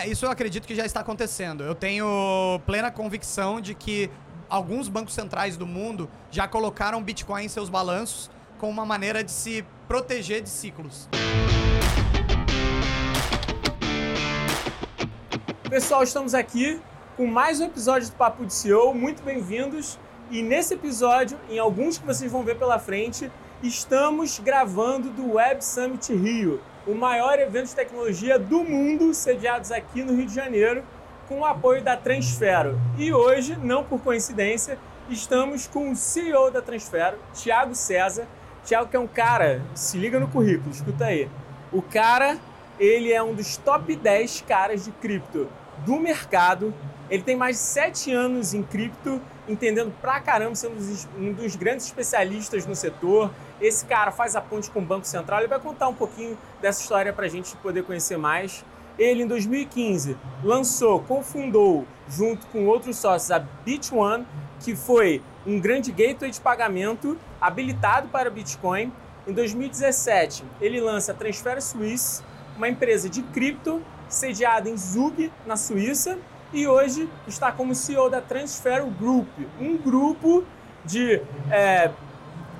É, isso eu acredito que já está acontecendo. Eu tenho plena convicção de que alguns bancos centrais do mundo já colocaram Bitcoin em seus balanços como uma maneira de se proteger de ciclos. Pessoal, estamos aqui com mais um episódio do Papo de CEO. Muito bem-vindos. E nesse episódio, em alguns que vocês vão ver pela frente, estamos gravando do Web Summit Rio, o maior evento de tecnologia do mundo, sediados aqui no Rio de Janeiro, com o apoio da Transfero. E hoje, não por coincidência, estamos com o CEO da Transfero, Thiago César. Thiago que é um cara, se liga no currículo, escuta aí. O cara, ele é um dos top 10 caras de cripto do mercado. Ele tem mais de 7 anos em cripto, entendendo pra caramba, sendo um dos grandes especialistas no setor. Esse cara faz a ponte com o Banco Central. Ele vai contar um pouquinho dessa história para a gente poder conhecer mais. Ele, em 2015, lançou, cofundou, junto com outros sócios, a BitOne, que foi um grande gateway de pagamento habilitado para Bitcoin. Em 2017, ele lança a Transfer Suisse, uma empresa de cripto sediada em Zug, na Suíça, e hoje está como CEO da Transfer Group, um grupo de é,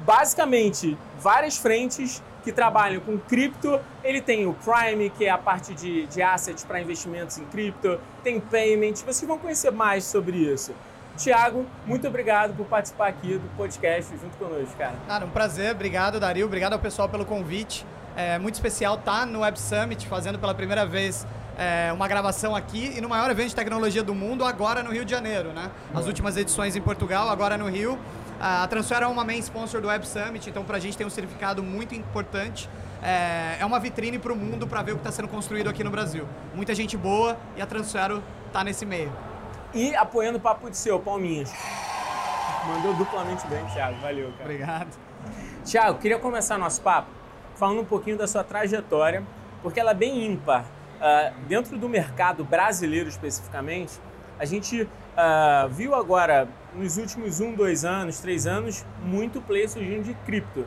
basicamente várias frentes que trabalham com cripto. Ele tem o Prime, que é a parte de, de assets para investimentos em cripto, tem Payment, vocês vão conhecer mais sobre isso. Tiago, muito obrigado por participar aqui do podcast junto conosco, cara. Cara, um prazer, obrigado, Dario, obrigado ao pessoal pelo convite. É muito especial estar tá no Web Summit, fazendo pela primeira vez é, uma gravação aqui e no maior evento de tecnologia do mundo, agora no Rio de Janeiro, né? As últimas edições em Portugal, agora no Rio. A Transfer é uma main sponsor do Web Summit, então para a gente tem um significado muito importante. É, é uma vitrine para o mundo para ver o que está sendo construído aqui no Brasil. Muita gente boa e a Transfero está nesse meio. E apoiando o Papo de Seu, Palminhas. Mandou duplamente bem, Thiago. Valeu, cara. Obrigado. Thiago, queria começar nosso papo falando um pouquinho da sua trajetória, porque ela é bem ímpar. Uh, dentro do mercado brasileiro especificamente, a gente uh, viu agora, nos últimos um, dois anos, três anos, muito play surgindo de cripto.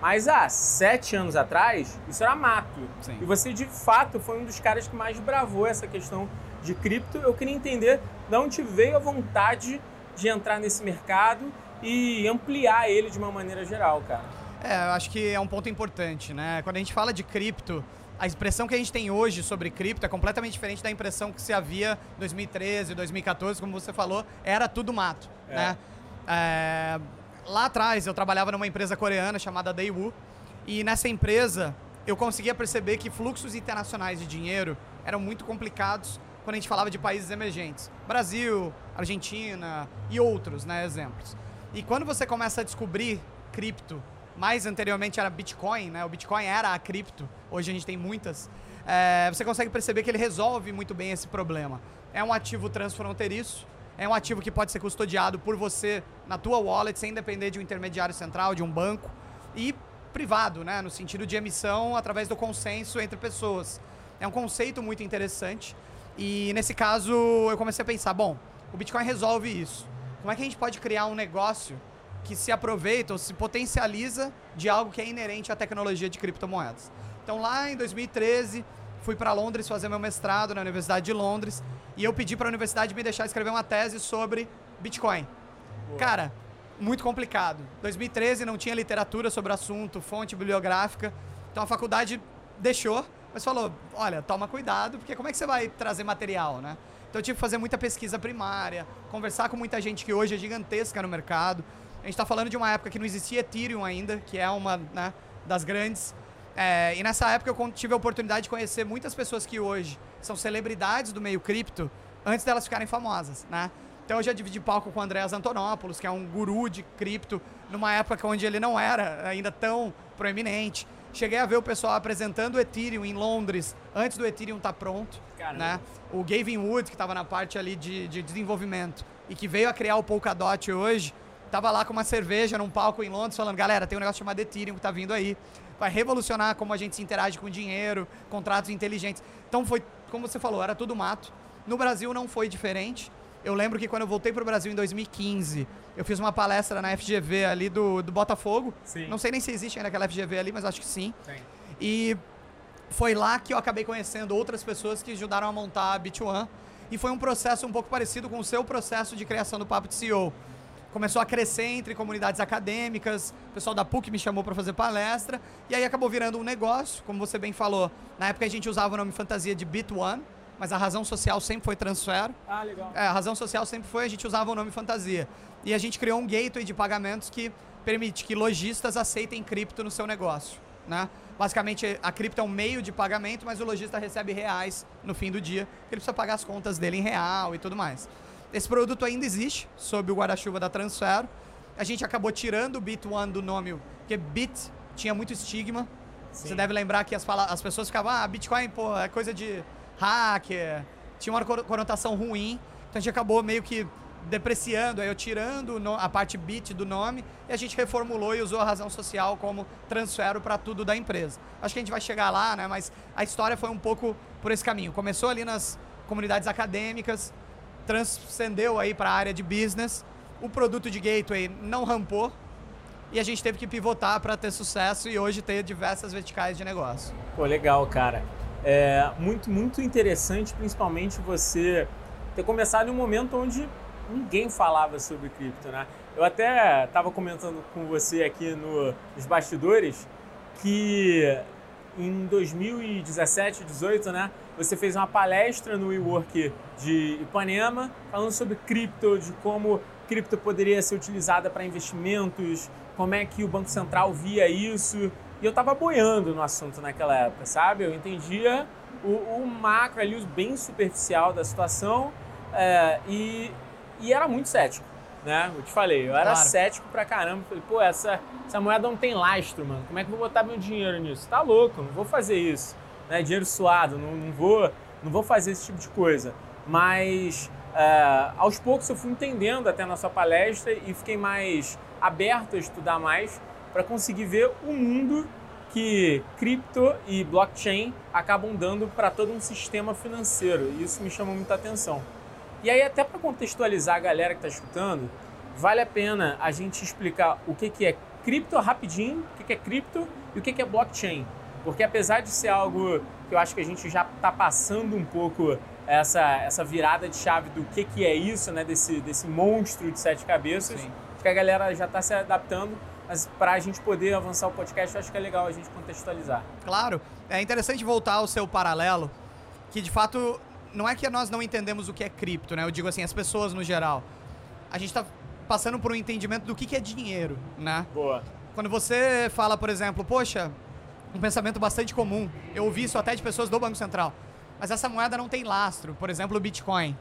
Mas há sete anos atrás, isso era mato. Sim. E você, de fato, foi um dos caras que mais bravou essa questão de cripto. Eu queria entender de onde veio a vontade de entrar nesse mercado e ampliar ele de uma maneira geral, cara. É, eu acho que é um ponto importante, né? Quando a gente fala de cripto, a expressão que a gente tem hoje sobre cripto é completamente diferente da impressão que se havia em 2013, 2014, como você falou, era tudo mato, é. né? É, lá atrás eu trabalhava numa empresa coreana chamada Daewoo e nessa empresa eu conseguia perceber que fluxos internacionais de dinheiro eram muito complicados quando a gente falava de países emergentes. Brasil, Argentina e outros, né, exemplos. E quando você começa a descobrir cripto mais anteriormente era Bitcoin, né? O Bitcoin era a cripto, hoje a gente tem muitas. É, você consegue perceber que ele resolve muito bem esse problema. É um ativo transfronteiriço, é um ativo que pode ser custodiado por você na tua wallet, sem depender de um intermediário central, de um banco, e privado, né? No sentido de emissão através do consenso entre pessoas. É um conceito muito interessante. E nesse caso eu comecei a pensar, bom, o Bitcoin resolve isso. Como é que a gente pode criar um negócio que se aproveita ou se potencializa de algo que é inerente à tecnologia de criptomoedas. Então lá em 2013, fui para Londres fazer meu mestrado na Universidade de Londres e eu pedi para a universidade me deixar escrever uma tese sobre Bitcoin. Boa. Cara, muito complicado. 2013 não tinha literatura sobre o assunto, fonte bibliográfica. Então a faculdade deixou, mas falou: "Olha, toma cuidado, porque como é que você vai trazer material, né?" Então eu tive que fazer muita pesquisa primária, conversar com muita gente que hoje é gigantesca no mercado. A gente está falando de uma época que não existia Ethereum ainda, que é uma né, das grandes. É, e nessa época eu tive a oportunidade de conhecer muitas pessoas que hoje são celebridades do meio cripto antes delas ficarem famosas, né? Então eu já dividi palco com o Andreas Antonopoulos, que é um guru de cripto, numa época onde ele não era ainda tão proeminente. Cheguei a ver o pessoal apresentando o Ethereum em Londres antes do Ethereum estar tá pronto. Né? O Gavin Wood, que estava na parte ali de, de desenvolvimento e que veio a criar o Polkadot hoje, Tava lá com uma cerveja num palco em Londres falando, galera, tem um negócio chamado Ethereum que tá vindo aí. Vai revolucionar como a gente se interage com dinheiro, contratos inteligentes. Então foi, como você falou, era tudo mato. No Brasil não foi diferente. Eu lembro que quando eu voltei para o Brasil em 2015, eu fiz uma palestra na FGV ali do, do Botafogo. Sim. Não sei nem se existe ainda aquela FGV ali, mas acho que sim. sim. E foi lá que eu acabei conhecendo outras pessoas que ajudaram a montar a Bit1. E foi um processo um pouco parecido com o seu processo de criação do Papo de CEO. Começou a crescer entre comunidades acadêmicas, o pessoal da PUC me chamou para fazer palestra, e aí acabou virando um negócio, como você bem falou. Na época a gente usava o nome fantasia de Bit1, mas a razão social sempre foi Transfero. Ah, legal. É, a razão social sempre foi a gente usava o nome fantasia. E a gente criou um gateway de pagamentos que permite que lojistas aceitem cripto no seu negócio, né? Basicamente, a cripto é um meio de pagamento, mas o lojista recebe reais no fim do dia, ele precisa pagar as contas dele em real e tudo mais. Esse produto ainda existe, sob o guarda-chuva da Transfero. A gente acabou tirando o Bit1 do nome, porque Bit tinha muito estigma. Sim. Você deve lembrar que as, as pessoas ficavam, ah, Bitcoin, pô, é coisa de hacker, tinha uma conotação ruim. Então a gente acabou meio que depreciando, aí eu tirando a parte bit do nome e a gente reformulou e usou a razão social como transfero para tudo da empresa. Acho que a gente vai chegar lá, né? Mas a história foi um pouco por esse caminho. Começou ali nas comunidades acadêmicas, transcendeu aí para a área de business. O produto de gateway não rampou e a gente teve que pivotar para ter sucesso e hoje ter diversas verticais de negócio. Pô, legal, cara. É muito, muito interessante, principalmente você ter começado em um momento onde ninguém falava sobre cripto, né? Eu até estava comentando com você aqui no, nos bastidores que em 2017, 2018, né? Você fez uma palestra no WeWork de Ipanema falando sobre cripto, de como cripto poderia ser utilizada para investimentos, como é que o Banco Central via isso. E eu estava boiando no assunto naquela época, sabe? Eu entendia o, o macro ali, o bem superficial da situação é, e e era muito cético, né? Eu te falei, eu era claro. cético pra caramba. Falei, pô, essa, essa moeda não tem lastro, mano. Como é que eu vou botar meu dinheiro nisso? Tá louco, não vou fazer isso. Né? Dinheiro suado, não, não, vou, não vou fazer esse tipo de coisa. Mas é, aos poucos eu fui entendendo até na sua palestra e fiquei mais aberto a estudar mais para conseguir ver o mundo que cripto e blockchain acabam dando para todo um sistema financeiro. E isso me chamou muita atenção. E aí, até para contextualizar a galera que está escutando, vale a pena a gente explicar o que, que é cripto rapidinho, o que, que é cripto e o que, que é blockchain. Porque apesar de ser algo que eu acho que a gente já está passando um pouco essa, essa virada de chave do que, que é isso, né? Desse, desse monstro de sete cabeças, Sim. acho que a galera já está se adaptando. Mas para a gente poder avançar o podcast, eu acho que é legal a gente contextualizar. Claro. É interessante voltar ao seu paralelo, que de fato não é que nós não entendemos o que é cripto, né? Eu digo assim, as pessoas no geral. A gente está passando por um entendimento do que, que é dinheiro, né? Boa. Quando você fala, por exemplo, poxa, um pensamento bastante comum, eu ouvi isso até de pessoas do Banco Central, mas essa moeda não tem lastro, por exemplo, o Bitcoin.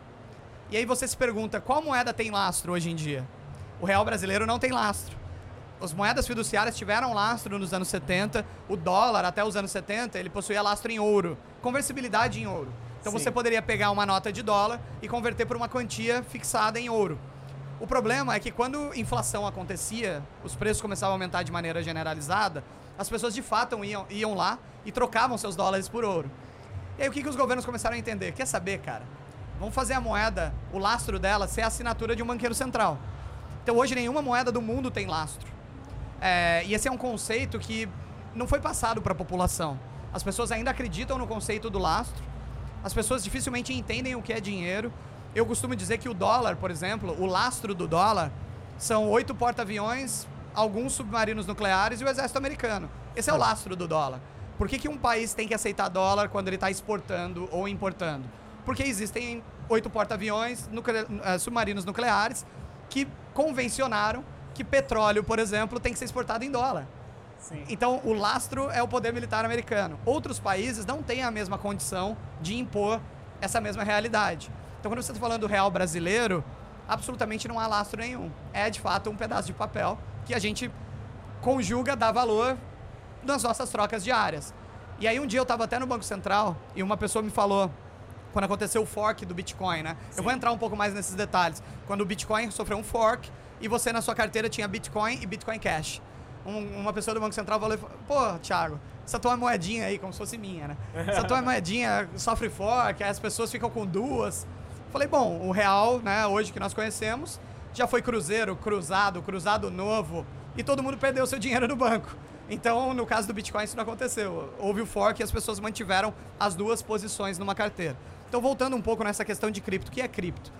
E aí você se pergunta, qual moeda tem lastro hoje em dia? O real brasileiro não tem lastro. As moedas fiduciárias tiveram lastro nos anos 70, o dólar até os anos 70, ele possuía lastro em ouro, conversibilidade em ouro. Então Sim. você poderia pegar uma nota de dólar e converter por uma quantia fixada em ouro. O problema é que quando inflação acontecia, os preços começavam a aumentar de maneira generalizada, as pessoas de fato iam, iam lá e trocavam seus dólares por ouro. E aí o que, que os governos começaram a entender? Quer saber, cara? Vamos fazer a moeda, o lastro dela, ser a assinatura de um banqueiro central. Então hoje nenhuma moeda do mundo tem lastro. É, e esse é um conceito que não foi passado para a população. As pessoas ainda acreditam no conceito do lastro, as pessoas dificilmente entendem o que é dinheiro. Eu costumo dizer que o dólar, por exemplo, o lastro do dólar, são oito porta-aviões, alguns submarinos nucleares e o exército americano. Esse é o lastro do dólar. Por que, que um país tem que aceitar dólar quando ele está exportando ou importando? Porque existem oito porta-aviões, nucle eh, submarinos nucleares, que convencionaram que petróleo, por exemplo, tem que ser exportado em dólar. Sim. Então, o lastro é o poder militar americano. Outros países não têm a mesma condição de impor essa mesma realidade. Então, quando você está falando do real brasileiro, absolutamente não há lastro nenhum. É, de fato, um pedaço de papel que a gente conjuga, dá valor nas nossas trocas diárias. E aí, um dia eu estava até no Banco Central e uma pessoa me falou, quando aconteceu o fork do Bitcoin, né? Sim. Eu vou entrar um pouco mais nesses detalhes. Quando o Bitcoin sofreu um fork e você na sua carteira tinha Bitcoin e Bitcoin Cash um, uma pessoa do Banco Central falou, pô, Thiago, essa tua moedinha aí, como se fosse minha, né? Essa tua moedinha sofre fork, as pessoas ficam com duas. Falei, bom, o real, né, hoje que nós conhecemos, já foi cruzeiro, cruzado, cruzado novo, e todo mundo perdeu seu dinheiro no banco. Então, no caso do Bitcoin, isso não aconteceu. Houve o fork e as pessoas mantiveram as duas posições numa carteira. Então, voltando um pouco nessa questão de cripto, o que é cripto?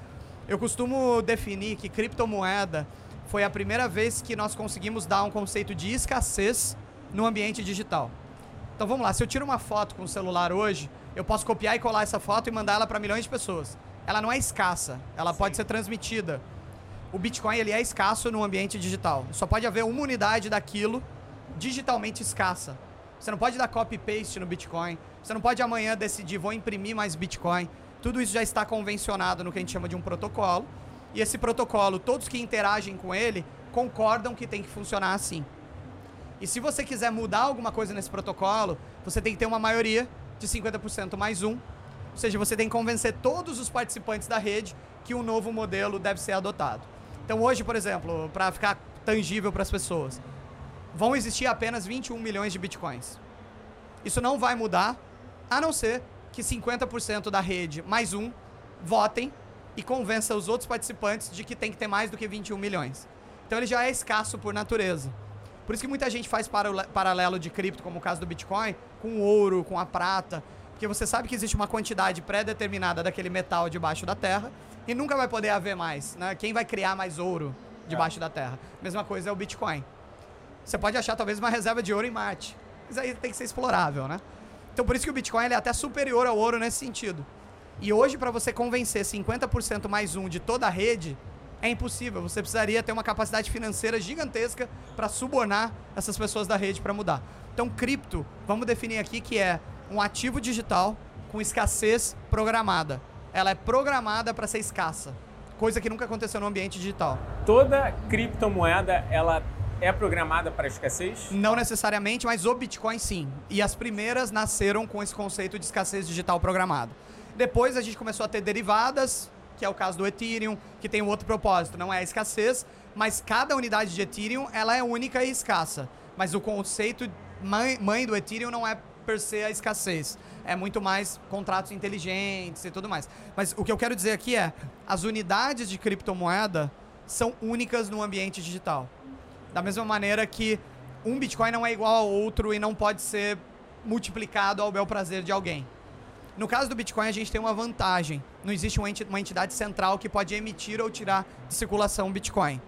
Eu costumo definir que criptomoeda foi a primeira vez que nós conseguimos dar um conceito de escassez no ambiente digital. Então vamos lá, se eu tiro uma foto com o celular hoje, eu posso copiar e colar essa foto e mandar ela para milhões de pessoas. Ela não é escassa, ela Sim. pode ser transmitida. O Bitcoin ele é escasso no ambiente digital. Só pode haver uma unidade daquilo digitalmente escassa. Você não pode dar copy paste no Bitcoin. Você não pode amanhã decidir vou imprimir mais Bitcoin. Tudo isso já está convencionado no que a gente chama de um protocolo. E esse protocolo, todos que interagem com ele, concordam que tem que funcionar assim. E se você quiser mudar alguma coisa nesse protocolo, você tem que ter uma maioria de 50% mais um. Ou seja, você tem que convencer todos os participantes da rede que um novo modelo deve ser adotado. Então hoje, por exemplo, para ficar tangível para as pessoas, vão existir apenas 21 milhões de bitcoins. Isso não vai mudar, a não ser que 50% da rede mais um votem e convença os outros participantes de que tem que ter mais do que 21 milhões. Então ele já é escasso por natureza. Por isso que muita gente faz paralelo de cripto, como o caso do Bitcoin, com o ouro, com a prata, porque você sabe que existe uma quantidade pré-determinada daquele metal debaixo da terra e nunca vai poder haver mais. Né? Quem vai criar mais ouro debaixo é. da terra? Mesma coisa é o Bitcoin. Você pode achar talvez uma reserva de ouro em Marte, mas aí tem que ser explorável, né? Então por isso que o Bitcoin é até superior ao ouro nesse sentido. E hoje, para você convencer 50% mais um de toda a rede, é impossível. Você precisaria ter uma capacidade financeira gigantesca para subornar essas pessoas da rede para mudar. Então, cripto, vamos definir aqui que é um ativo digital com escassez programada. Ela é programada para ser escassa, coisa que nunca aconteceu no ambiente digital. Toda criptomoeda, ela é programada para escassez? Não necessariamente, mas o Bitcoin sim. E as primeiras nasceram com esse conceito de escassez digital programado. Depois a gente começou a ter derivadas, que é o caso do Ethereum, que tem um outro propósito, não é a escassez, mas cada unidade de Ethereum ela é única e escassa. Mas o conceito mãe, mãe do Ethereum não é per se a escassez. É muito mais contratos inteligentes e tudo mais. Mas o que eu quero dizer aqui é, as unidades de criptomoeda são únicas no ambiente digital. Da mesma maneira que um Bitcoin não é igual ao outro e não pode ser multiplicado ao bel prazer de alguém. No caso do Bitcoin, a gente tem uma vantagem. Não existe uma entidade central que pode emitir ou tirar de circulação Bitcoin.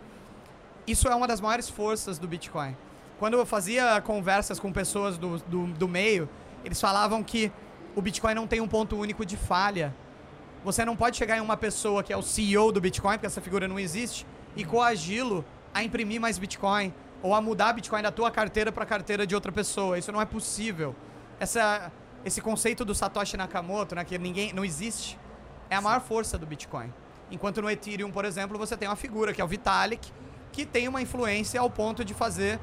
Isso é uma das maiores forças do Bitcoin. Quando eu fazia conversas com pessoas do, do, do meio, eles falavam que o Bitcoin não tem um ponto único de falha. Você não pode chegar em uma pessoa que é o CEO do Bitcoin, porque essa figura não existe, e coagi-lo a imprimir mais Bitcoin ou a mudar Bitcoin da tua carteira para a carteira de outra pessoa. Isso não é possível. Essa, esse conceito do Satoshi Nakamoto, né, que ninguém não existe, é a maior força do Bitcoin. Enquanto no Ethereum, por exemplo, você tem uma figura que é o Vitalik, que tem uma influência ao ponto de fazer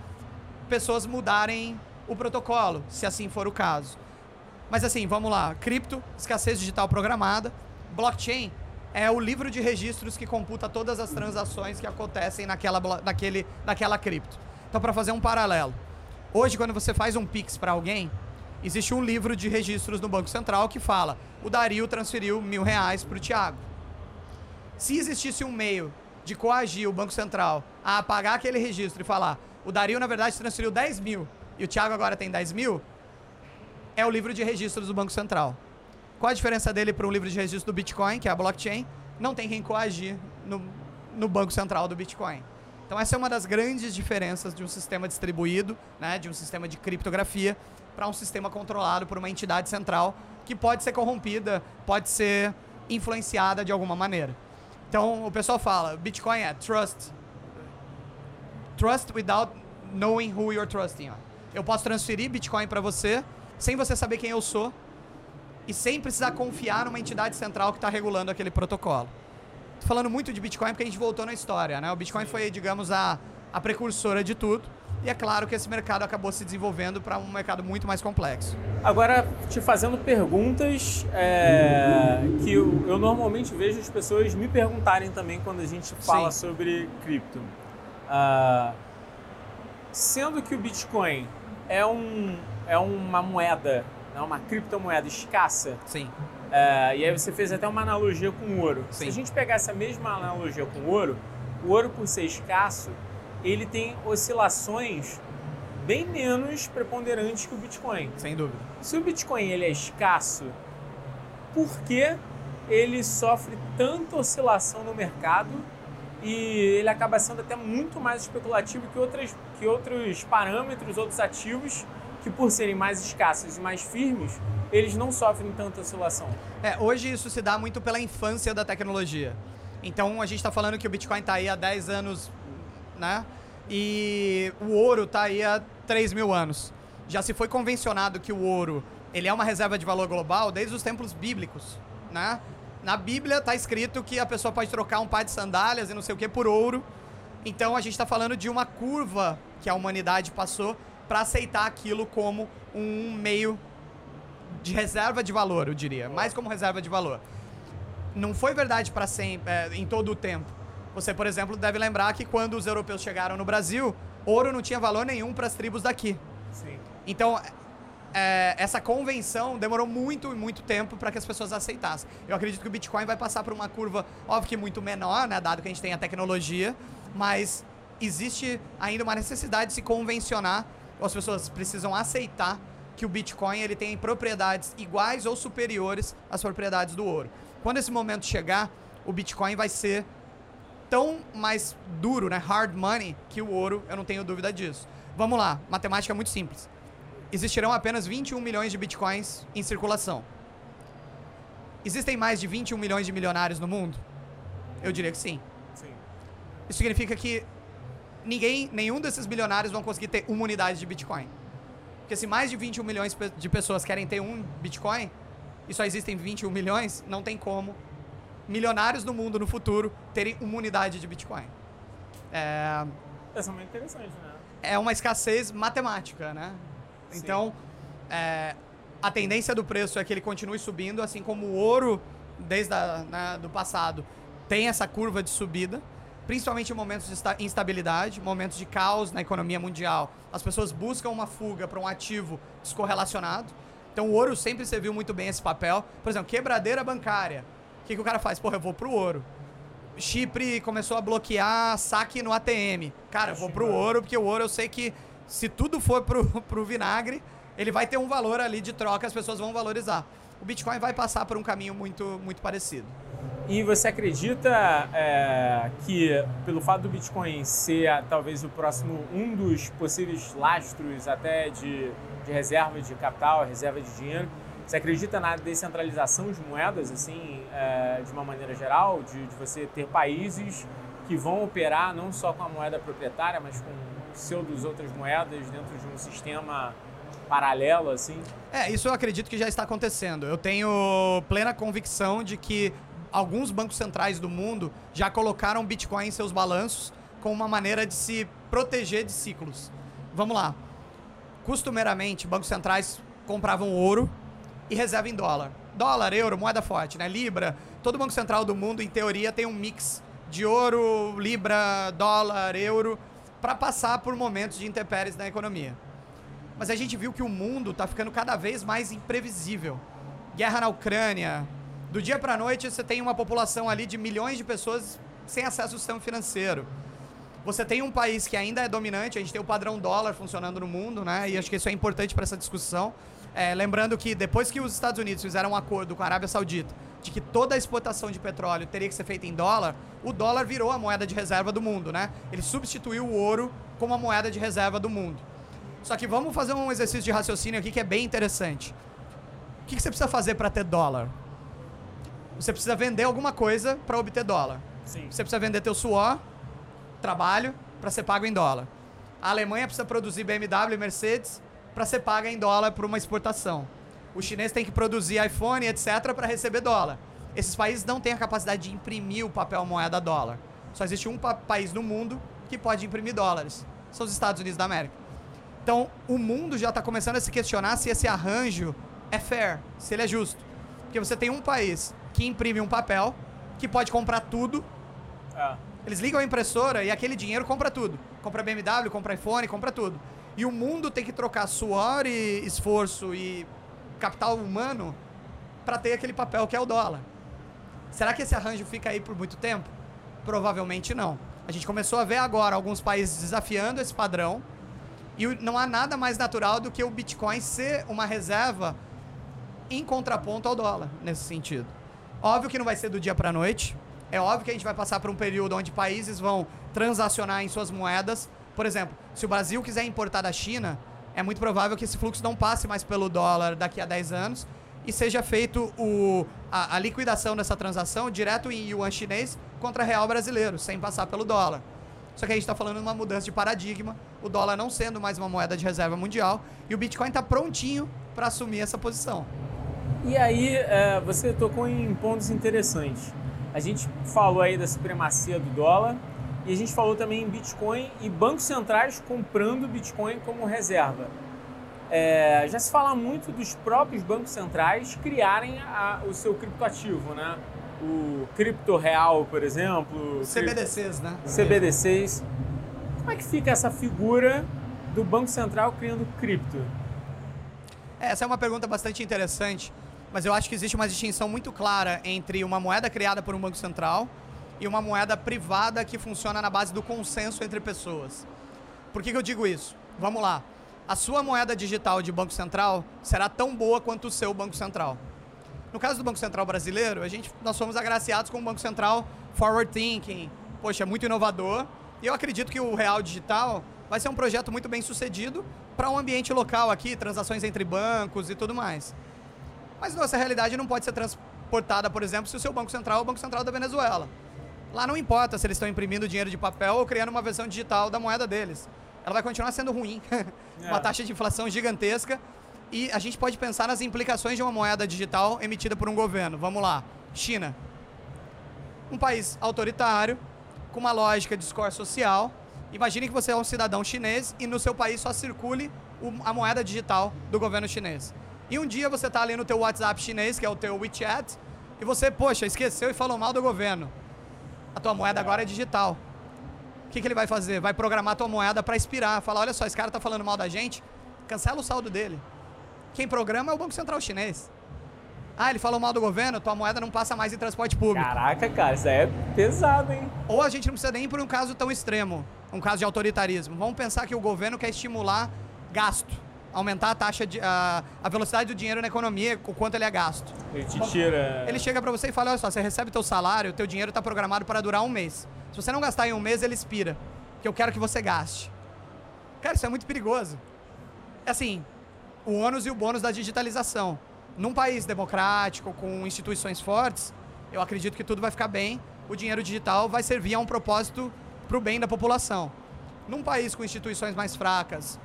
pessoas mudarem o protocolo, se assim for o caso. Mas assim, vamos lá. Cripto, escassez digital programada. Blockchain é o livro de registros que computa todas as transações que acontecem naquela, naquele, naquela cripto. Então, para fazer um paralelo, hoje, quando você faz um Pix para alguém, existe um livro de registros no Banco Central que fala: o Dario transferiu mil reais para o Thiago. Se existisse um meio de coagir o Banco Central a apagar aquele registro e falar: o Dario, na verdade, transferiu 10 mil e o Thiago agora tem 10 mil, é o livro de registros do Banco Central. Qual a diferença dele para um livro de registro do Bitcoin, que é a blockchain? Não tem quem coagir no, no banco central do Bitcoin. Então essa é uma das grandes diferenças de um sistema distribuído, né, de um sistema de criptografia, para um sistema controlado por uma entidade central que pode ser corrompida, pode ser influenciada de alguma maneira. Então o pessoal fala, Bitcoin é trust, trust without knowing who you're trusting. Eu posso transferir Bitcoin para você sem você saber quem eu sou e sem precisar confiar numa entidade central que está regulando aquele protocolo. Tô falando muito de Bitcoin porque a gente voltou na história, né? O Bitcoin foi, digamos, a, a precursora de tudo. E é claro que esse mercado acabou se desenvolvendo para um mercado muito mais complexo. Agora, te fazendo perguntas é, que eu, eu, normalmente vejo as pessoas me perguntarem também quando a gente fala Sim. sobre cripto. Uh, sendo que o Bitcoin é, um, é uma moeda né, uma criptomoeda escassa. Sim. É, e aí você fez até uma analogia com o ouro. Sim. Se a gente pegar essa mesma analogia com o ouro, o ouro por ser escasso, ele tem oscilações bem menos preponderantes que o Bitcoin. Sem dúvida. Se o Bitcoin ele é escasso, por que ele sofre tanta oscilação no mercado e ele acaba sendo até muito mais especulativo que, outras, que outros parâmetros, outros ativos que por serem mais escassos e mais firmes, eles não sofrem tanta oscilação. É, hoje isso se dá muito pela infância da tecnologia. Então a gente está falando que o Bitcoin está aí há 10 anos, né? E o ouro está aí há 3 mil anos. Já se foi convencionado que o ouro ele é uma reserva de valor global desde os tempos bíblicos, né? Na Bíblia está escrito que a pessoa pode trocar um par de sandálias e não sei o que por ouro. Então a gente está falando de uma curva que a humanidade passou para aceitar aquilo como um meio de reserva de valor, eu diria, mais como reserva de valor. Não foi verdade para sempre, é, em todo o tempo. Você, por exemplo, deve lembrar que quando os europeus chegaram no Brasil, ouro não tinha valor nenhum para as tribos daqui. Sim. Então, é, essa convenção demorou muito e muito tempo para que as pessoas aceitassem. Eu acredito que o Bitcoin vai passar por uma curva, óbvio que muito menor, né, dado que a gente tem a tecnologia, mas existe ainda uma necessidade de se convencionar, ou as pessoas precisam aceitar que o Bitcoin ele tem propriedades iguais ou superiores às propriedades do ouro. Quando esse momento chegar, o Bitcoin vai ser tão mais duro, né, hard money, que o ouro, eu não tenho dúvida disso. Vamos lá, matemática muito simples. Existirão apenas 21 milhões de Bitcoins em circulação. Existem mais de 21 milhões de milionários no mundo? Eu diria que sim. Sim. Isso significa que ninguém, nenhum desses milionários vão conseguir ter uma unidade de Bitcoin. Porque se mais de 21 milhões de pessoas querem ter um Bitcoin, e só existem 21 milhões, não tem como milionários no mundo no futuro terem uma unidade de Bitcoin. É, Essa é muito interessante, né? é uma escassez matemática, né? Sim. Então, é, a tendência do preço é que ele continue subindo, assim como o ouro, desde a, né, do passado, tem essa curva de subida, principalmente em momentos de instabilidade, momentos de caos na economia mundial. As pessoas buscam uma fuga para um ativo descorrelacionado. Então, o ouro sempre serviu muito bem esse papel. Por exemplo, quebradeira bancária. O que, que o cara faz? Porra, eu vou pro ouro. Chipre começou a bloquear saque no ATM. Cara, eu vou pro ouro, porque o ouro eu sei que se tudo for pro, pro vinagre, ele vai ter um valor ali de troca, as pessoas vão valorizar. O Bitcoin vai passar por um caminho muito, muito parecido. E você acredita é, que, pelo fato do Bitcoin ser talvez o próximo, um dos possíveis lastros até de, de reserva de capital, reserva de dinheiro, você acredita na descentralização de moedas, assim, é, de uma maneira geral, de, de você ter países que vão operar não só com a moeda proprietária, mas com pseudos outras moedas dentro de um sistema paralelo, assim? É, isso eu acredito que já está acontecendo. Eu tenho plena convicção de que alguns bancos centrais do mundo já colocaram Bitcoin em seus balanços como uma maneira de se proteger de ciclos. Vamos lá. Costumeiramente, bancos centrais compravam ouro e reserva em dólar. Dólar, euro, moeda forte, né? Libra. Todo banco central do mundo, em teoria, tem um mix de ouro, libra, dólar, euro, para passar por momentos de intempéries na economia. Mas a gente viu que o mundo tá ficando cada vez mais imprevisível. Guerra na Ucrânia. Do dia pra noite você tem uma população ali de milhões de pessoas sem acesso ao sistema financeiro. Você tem um país que ainda é dominante, a gente tem o padrão dólar funcionando no mundo, né? E acho que isso é importante para essa discussão. É, lembrando que depois que os Estados Unidos fizeram um acordo com a Arábia Saudita de que toda a exportação de petróleo teria que ser feita em dólar, o dólar virou a moeda de reserva do mundo, né? Ele substituiu o ouro como a moeda de reserva do mundo. Só que vamos fazer um exercício de raciocínio aqui que é bem interessante. O que que você precisa fazer para ter dólar? Você precisa vender alguma coisa para obter dólar. Sim. Você precisa vender teu suor, trabalho, para ser pago em dólar. A Alemanha precisa produzir BMW e Mercedes para ser paga em dólar por uma exportação. O chinês tem que produzir iPhone, etc., para receber dólar. Esses países não têm a capacidade de imprimir o papel moeda dólar. Só existe um pa- país no mundo que pode imprimir dólares. São os Estados Unidos da América. Então, o mundo já está começando a se questionar se esse arranjo é fair, se ele é justo. Porque você tem um país que imprime um papel, que pode comprar tudo, É. eles ligam a impressora e aquele dinheiro compra tudo. Compra BMW, compra iPhone, compra tudo. E o mundo tem que trocar suor e esforço e capital humano para ter aquele papel que é o dólar. Será que esse arranjo fica aí por muito tempo? Provavelmente não. A gente começou a ver agora alguns países desafiando esse padrão E não há nada mais natural do que o Bitcoin ser uma reserva em contraponto ao dólar, nesse sentido. Óbvio que não vai ser do dia para noite. É óbvio que a gente vai passar por um período onde países vão transacionar em suas moedas. Por exemplo, se o Brasil quiser importar da China, é muito provável que esse fluxo não passe mais pelo dólar daqui a 10 anos e seja feito o, a, a liquidação dessa transação direto em yuan chinês contra real brasileiro, sem passar pelo dólar. Só que a gente está falando de uma mudança de paradigma, o dólar não sendo mais uma moeda de reserva mundial e o Bitcoin está prontinho para assumir essa posição. E aí, é, você tocou em pontos interessantes. A gente falou aí da supremacia do dólar e a gente falou também em Bitcoin e bancos centrais comprando Bitcoin como reserva. É, já se fala muito dos próprios bancos centrais criarem a, o seu criptoativo, né? o cripto real, por exemplo. CBDCs, né? CBDCs. Como é que fica essa figura do Banco Central criando cripto? Essa é uma pergunta bastante interessante, mas eu acho que existe uma distinção muito clara entre uma moeda criada por um Banco Central e uma moeda privada que funciona na base do consenso entre pessoas. Por que, que eu digo isso? Vamos lá. A sua moeda digital de Banco Central será tão boa quanto o seu Banco Central. No caso do Banco Central brasileiro, a gente, nós somos agraciados com um Banco Central forward thinking, poxa, é muito inovador. E eu acredito que o Real Digital vai ser um projeto muito bem sucedido para um ambiente local aqui, transações entre bancos e tudo mais. Mas nossa realidade não pode ser transportada, por exemplo, se o seu Banco Central é o Banco Central da Venezuela. Lá não importa se eles estão imprimindo dinheiro de papel ou criando uma versão digital da moeda deles. Ela vai continuar sendo ruim. É. uma taxa de inflação gigantesca e a gente pode pensar nas implicações de uma moeda digital emitida por um governo. Vamos lá. China. Um país autoritário, com uma lógica de score social. Imagine que você é um cidadão chinês e no seu país só circule a moeda digital do governo chinês. E um dia você está ali no teu WhatsApp chinês, que é o teu WeChat, e você, poxa, esqueceu e falou mal do governo. A tua moeda agora é digital. O que, que ele vai fazer? Vai programar a tua moeda para expirar. Falar, olha só, esse cara está falando mal da gente, cancela o saldo dele. Quem programa é o Banco Central Chinês. Ah, ele falou mal do governo, tua moeda não passa mais em transporte público. Caraca, cara, isso é pesado, hein? Ou a gente não precisa nem ir por um caso tão extremo, um caso de autoritarismo. Vamos pensar que o governo quer estimular gasto, aumentar a taxa de a, a velocidade do dinheiro na economia, o quanto ele é gasto. Ele te tira. Ele chega para você e fala: olha só, você recebe teu salário, teu dinheiro está programado para durar um mês. Se você não gastar em um mês, ele expira. Que eu quero que você gaste. Cara, isso é muito perigoso. É assim, o ônus e o bônus da digitalização. Num país democrático, com instituições fortes, eu acredito que tudo vai ficar bem. O dinheiro digital vai servir a um propósito para o bem da população. Num país com instituições mais fracas,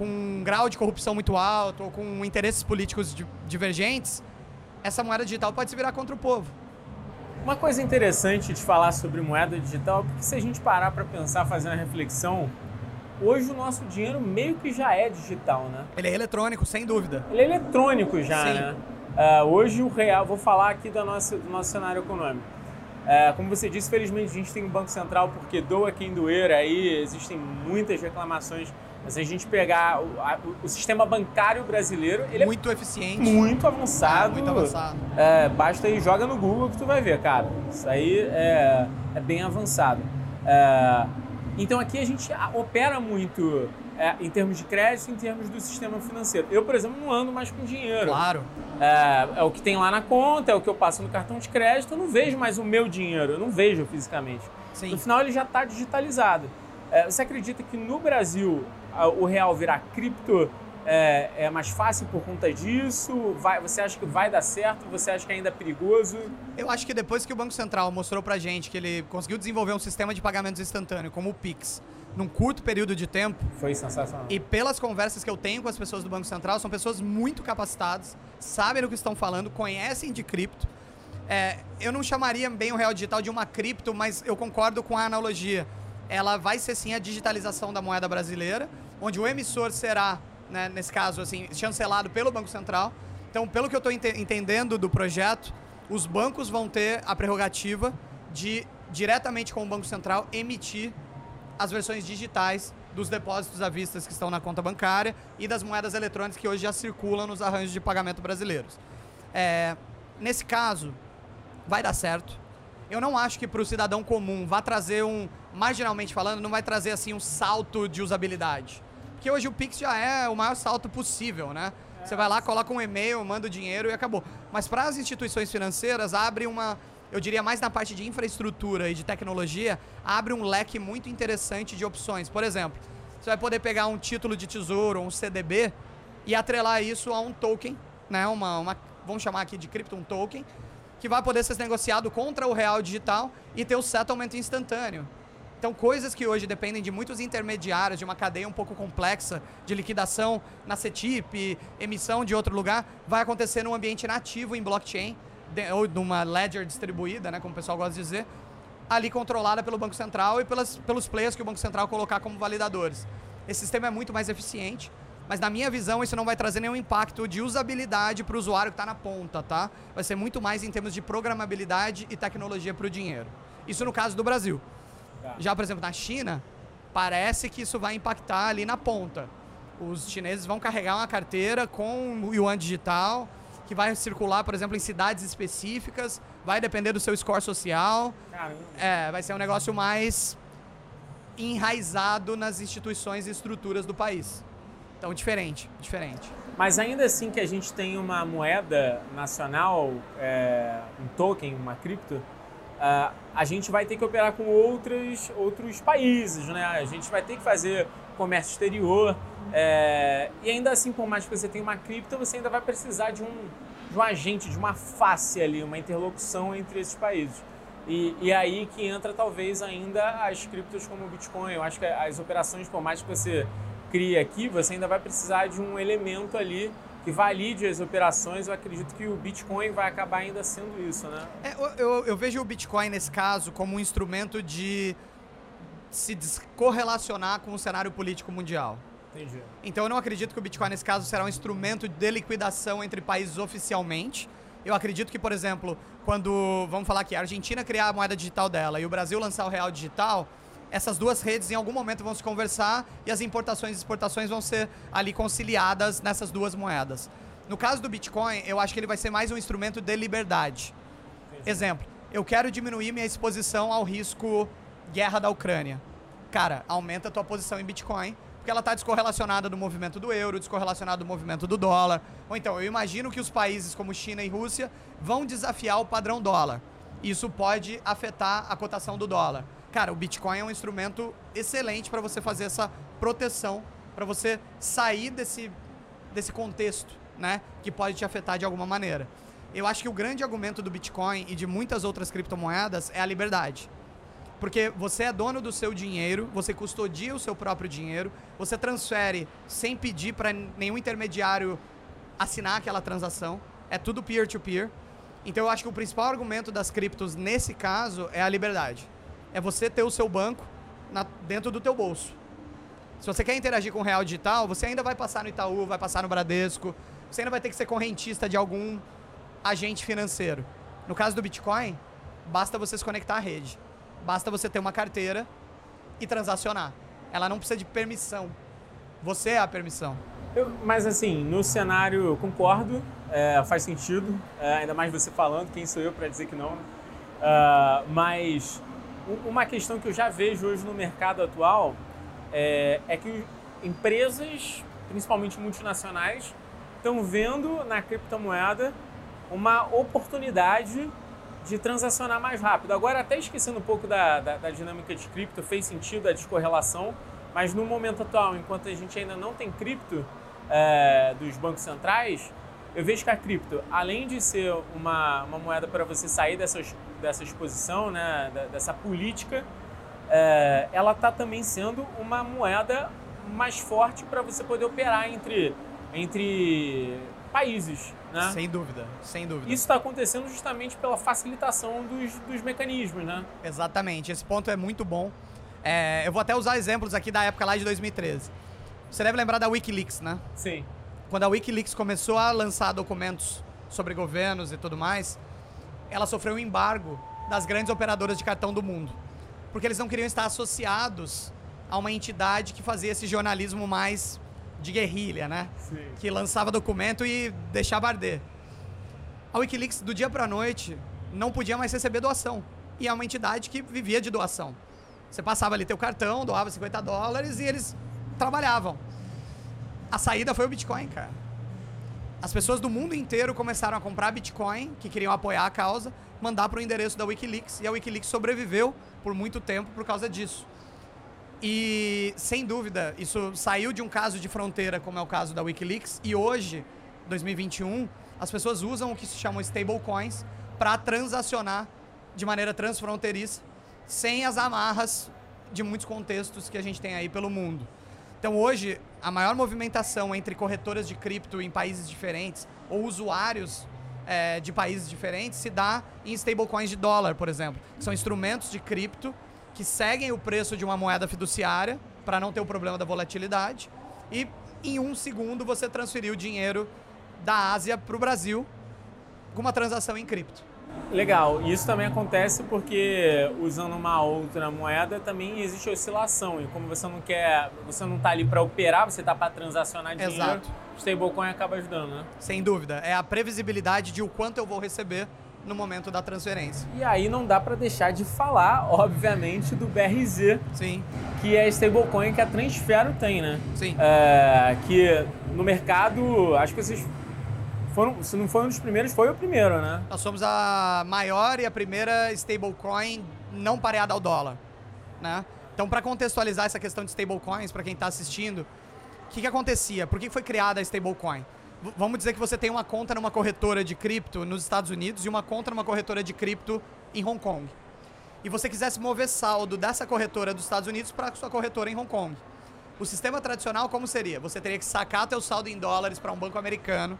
com um grau de corrupção muito alto ou com interesses políticos divergentes, essa moeda digital pode se virar contra o povo. Uma coisa interessante de falar sobre moeda digital, porque se a gente parar para pensar, fazer uma reflexão, hoje o nosso dinheiro meio que já é digital, né? Ele é eletrônico, sem dúvida. Ele é eletrônico já, Sim. né? Uh, hoje o real, vou falar aqui do nosso, do nosso cenário econômico. Uh, como você disse, felizmente a gente tem um Banco Central porque doa quem doer, aí existem muitas reclamações. Mas se a gente pegar o, a, o sistema bancário brasileiro, ele é muito é eficiente, muito avançado. muito avançado. É, basta aí, joga no Google que tu vai ver, cara. Isso aí é, é bem avançado. É, então aqui a gente opera muito é, em termos de crédito, em termos do sistema financeiro. Eu, por exemplo, não ando mais com dinheiro. Claro. É, o que tem lá na conta, é o que eu passo no cartão de crédito. Eu não vejo mais o meu dinheiro, eu não vejo fisicamente. Sim. No final ele já está digitalizado. Você acredita que no Brasil o real virar cripto é, é, mais fácil por conta disso? Vai, você acha que vai dar certo? Você acha que ainda é perigoso? Eu acho que depois que o Banco Central mostrou pra gente que ele conseguiu desenvolver um sistema de pagamentos instantâneo, como o Pix, num curto período de tempo. Foi sensacional. E pelas conversas que eu tenho com as pessoas do Banco Central, são pessoas muito capacitadas, sabem do que estão falando, conhecem de cripto. É, eu não chamaria bem o real digital de uma cripto, mas eu concordo com a analogia. Ela vai ser sim a digitalização da moeda brasileira, onde o emissor será né, nesse caso, assim, chancelado pelo Banco Central. Então, pelo que eu estou ent entendendo do projeto, os bancos vão ter a prerrogativa de, diretamente com o Banco Central, emitir as versões digitais dos depósitos à vista que estão na conta bancária e das moedas eletrônicas que hoje já circulam nos arranjos de pagamento brasileiros. É, nesse caso, vai dar certo. Eu não acho que para o cidadão comum vá trazer um, marginalmente falando, não vai trazer assim um salto de usabilidade Porque hoje o Pix já é o maior salto possível, né? Você vai lá, coloca um e-mail, manda o dinheiro e acabou. Mas para as instituições financeiras, abre uma, eu diria mais na parte de infraestrutura e de tecnologia, abre um leque muito interessante de opções. Por exemplo, você vai poder pegar um título de tesouro, um CDB, e atrelar isso a um token, né? Uma, uma, vamos chamar aqui de cripto, um token, que vai poder ser negociado contra o real digital e ter o settlement instantâneo. Então, coisas que hoje dependem de muitos intermediários, de uma cadeia um pouco complexa de liquidação na CETIP, emissão de outro lugar, vai acontecer num ambiente nativo em blockchain, ou numa ledger distribuída, né, como o pessoal gosta de dizer, ali controlada pelo Banco Central e pelas, pelos players que o Banco Central colocar como validadores. Esse sistema é muito mais eficiente, mas na minha visão isso não vai trazer nenhum impacto de usabilidade para o usuário que está na ponta, tá? Vai ser muito mais em termos de programabilidade e tecnologia para o dinheiro. Isso no caso do Brasil. Tá. Já, por exemplo, na China, parece que isso vai impactar ali na ponta. Os chineses vão carregar uma carteira com o yuan digital, que vai circular, por exemplo, em cidades específicas, vai depender do seu score social. Caramba. É, vai ser um negócio mais enraizado nas instituições e estruturas do país. Então, diferente, diferente. Mas ainda assim que a gente tem uma moeda nacional, é, um token, uma cripto, uh, a gente vai ter que operar com outros, outros países, né? A gente vai ter que fazer comércio exterior. É, e ainda assim, por mais que você tenha uma cripto, você ainda vai precisar de um, de um agente, de uma face ali, uma interlocução entre esses países. E, e aí que entra talvez ainda as criptos como o Bitcoin. Eu acho que as operações, por mais que você crie aqui, você ainda vai precisar de um elemento ali que valide as operações, eu acredito que o Bitcoin vai acabar ainda sendo isso, né? É, eu, eu, vejo o Bitcoin nesse caso como um instrumento de se descorrelacionar com o cenário político mundial. Entendi. Então eu não acredito que o Bitcoin nesse caso será um instrumento de liquidação entre países oficialmente. Eu acredito que, por exemplo, quando, vamos falar aqui, a Argentina criar a moeda digital dela e o Brasil lançar o real digital, essas duas redes em algum momento vão se conversar e as importações e exportações vão ser ali conciliadas nessas duas moedas. No caso do Bitcoin, eu acho que ele vai ser mais um instrumento de liberdade. Exemplo, eu quero diminuir minha exposição ao risco guerra da Ucrânia. Cara, aumenta a tua posição em Bitcoin, porque ela está descorrelacionada do movimento do euro, descorrelacionada do movimento do dólar. Ou então, eu imagino que os países como China e Rússia vão desafiar o padrão dólar. Isso pode afetar a cotação do dólar. Cara, o Bitcoin é um instrumento excelente para você fazer essa proteção, para você sair desse, desse contexto, né? Que pode te afetar de alguma maneira. Eu acho que o grande argumento do Bitcoin e de muitas outras criptomoedas é a liberdade. Porque você é dono do seu dinheiro, você custodia o seu próprio dinheiro, você transfere sem pedir para nenhum intermediário assinar aquela transação. É tudo peer-to-peer. -peer. Então eu acho que o principal argumento das criptos nesse caso é a liberdade é você ter o seu banco na, dentro do teu bolso. Se você quer interagir com o real digital, você ainda vai passar no Itaú, vai passar no Bradesco, você ainda vai ter que ser correntista de algum agente financeiro. No caso do Bitcoin, basta você se conectar à rede. Basta você ter uma carteira e transacionar. Ela não precisa de permissão. Você é a permissão. Eu, mas assim, no cenário, eu concordo, é, faz sentido, é, ainda mais você falando, quem sou eu para dizer que não. Uh, mas uma questão que eu já vejo hoje no mercado atual é, é que empresas, principalmente multinacionais, estão vendo na criptomoeda uma oportunidade de transacionar mais rápido. Agora, até esquecendo um pouco da, da, da, dinâmica de cripto, fez sentido a descorrelação, mas no momento atual, enquanto a gente ainda não tem cripto é, dos bancos centrais, eu vejo que a cripto, além de ser uma, uma moeda para você sair dessas, dessa exposição, né, dessa política, é, ela está também sendo uma moeda mais forte para você poder operar entre, entre países. Né? Sem dúvida, sem dúvida. Isso está acontecendo justamente pela facilitação dos, dos mecanismos, né? Exatamente, esse ponto é muito bom. É, eu vou até usar exemplos aqui da época lá de 2013. Você deve lembrar da Wikileaks, né? Sim quando a Wikileaks começou a lançar documentos sobre governos e tudo mais, ela sofreu um embargo das grandes operadoras de cartão do mundo. Porque eles não queriam estar associados a uma entidade que fazia esse jornalismo mais de guerrilha, né? Sim. Que lançava documento e deixava arder. A Wikileaks, do dia para noite, não podia mais receber doação. E é uma entidade que vivia de doação. Você passava ali teu cartão, doava 50 dólares e eles trabalhavam. A saída foi o Bitcoin, cara. As pessoas do mundo inteiro começaram a comprar Bitcoin, que queriam apoiar a causa, mandar para o endereço da Wikileaks, e a Wikileaks sobreviveu por muito tempo por causa disso. E, sem dúvida, isso saiu de um caso de fronteira, como é o caso da Wikileaks, e hoje, 2021, as pessoas usam o que se chamam stablecoins para transacionar de maneira transfronteiriça, sem as amarras de muitos contextos que a gente tem aí pelo mundo. Então, hoje, a maior movimentação entre corretoras de cripto em países diferentes ou usuários é, de países diferentes se dá em stablecoins de dólar, por exemplo. São instrumentos de cripto que seguem o preço de uma moeda fiduciária para não ter o problema da volatilidade e em um segundo você transferiu o dinheiro da Ásia para o Brasil com uma transação em cripto. Legal, e isso também acontece porque usando uma outra moeda também existe oscilação e como você não quer, você não está ali para operar, você está para transacionar dinheiro. Exato. O stablecoin acaba ajudando, né? Sem dúvida, é a previsibilidade de o quanto eu vou receber no momento da transferência. E aí não dá para deixar de falar, obviamente, do BRZ, Sim, que é a stablecoin que a Transfero tem, né? sim. É, que no mercado, acho que vocês foram, se não foi um dos primeiros, foi o primeiro, né? Nós somos a maior e a primeira stablecoin não pareada ao dólar, né? Então, para contextualizar essa questão de stablecoins, para quem está assistindo, o que, que acontecia? Por que foi criada a stablecoin? Vamos dizer que você tem uma conta numa corretora de cripto nos Estados Unidos e uma conta numa corretora de cripto em Hong Kong. E você quisesse mover saldo dessa corretora dos Estados Unidos para sua corretora em Hong Kong. O sistema tradicional como seria? Você teria que sacar teu saldo em dólares para um banco americano,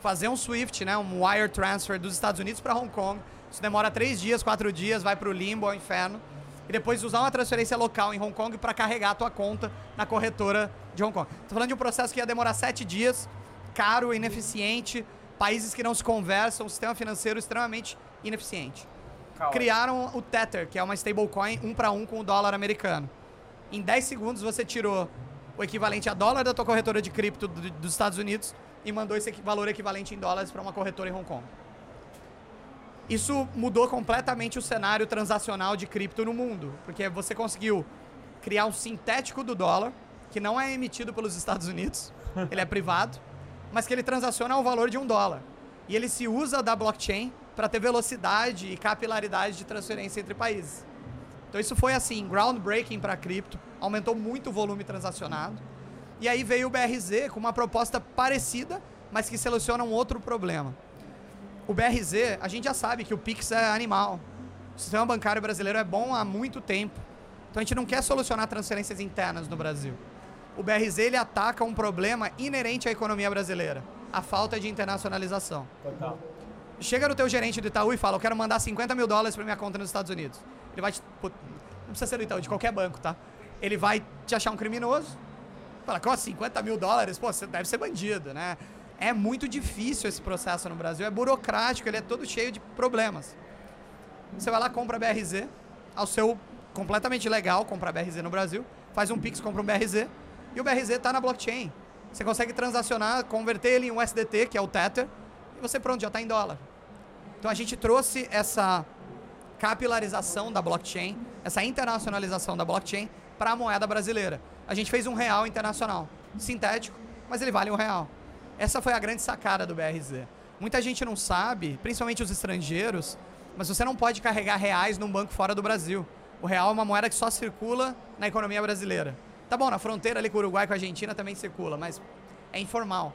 fazer um SWIFT, né, um wire transfer dos Estados Unidos para Hong Kong. Isso demora três dias, quatro dias, vai para o limbo, ao inferno. E depois usar uma transferência local em Hong Kong para carregar a tua conta na corretora de Hong Kong. Estou falando de um processo que ia demorar sete dias, caro, ineficiente, países que não se conversam, um sistema financeiro extremamente ineficiente. Criaram o Tether, que é uma stablecoin um para um com o dólar americano. Em 10 segundos você tirou o equivalente a dólar da tua corretora de cripto do- dos Estados Unidos e mandou esse valor equivalente em dólares para uma corretora em Hong Kong. Isso mudou completamente o cenário transacional de cripto no mundo, porque você conseguiu criar um sintético do dólar, que não é emitido pelos Estados Unidos, ele é privado, mas que ele transaciona ao valor de um dólar. E ele se usa da blockchain para ter velocidade e capilaridade de transferência entre países. Então isso foi assim, groundbreaking para cripto, aumentou muito o volume transacionado. E aí veio o BRZ com uma proposta parecida, mas que soluciona um outro problema. O BRZ, a gente já sabe que o Pix é animal. O sistema bancário brasileiro é bom há muito tempo. Então a gente não quer solucionar transferências internas no Brasil. O BRZ ele ataca um problema inerente à economia brasileira, a falta de internacionalização. Total. Chega no teu gerente do Itaú e fala, eu quero mandar 50 mil dólares para minha conta nos Estados Unidos. Ele vai te... Não precisa ser do Itaú, de qualquer banco, tá? Ele vai te achar um criminoso. Fala, como 50 mil dólares? Pô, você deve ser bandido, né? É muito difícil esse processo no Brasil, é burocrático, ele é todo cheio de problemas. Você vai lá, compra BRZ, ao seu completamente legal comprar BRZ no Brasil, faz um Pix, compra um BRZ, e o BRZ está na blockchain. Você consegue transacionar, converter ele em um SDT, que é o Tether, e você pronto, já está em dólar. Então a gente trouxe essa capilarização da blockchain, essa internacionalização da blockchain para a moeda brasileira. A gente fez um real internacional, sintético, mas ele vale um real. Essa foi a grande sacada do BRZ. Muita gente não sabe, principalmente os estrangeiros, mas você não pode carregar reais num banco fora do Brasil. O real é uma moeda que só circula na economia brasileira. Tá bom, na fronteira ali com o Uruguai com a Argentina também circula, mas é informal.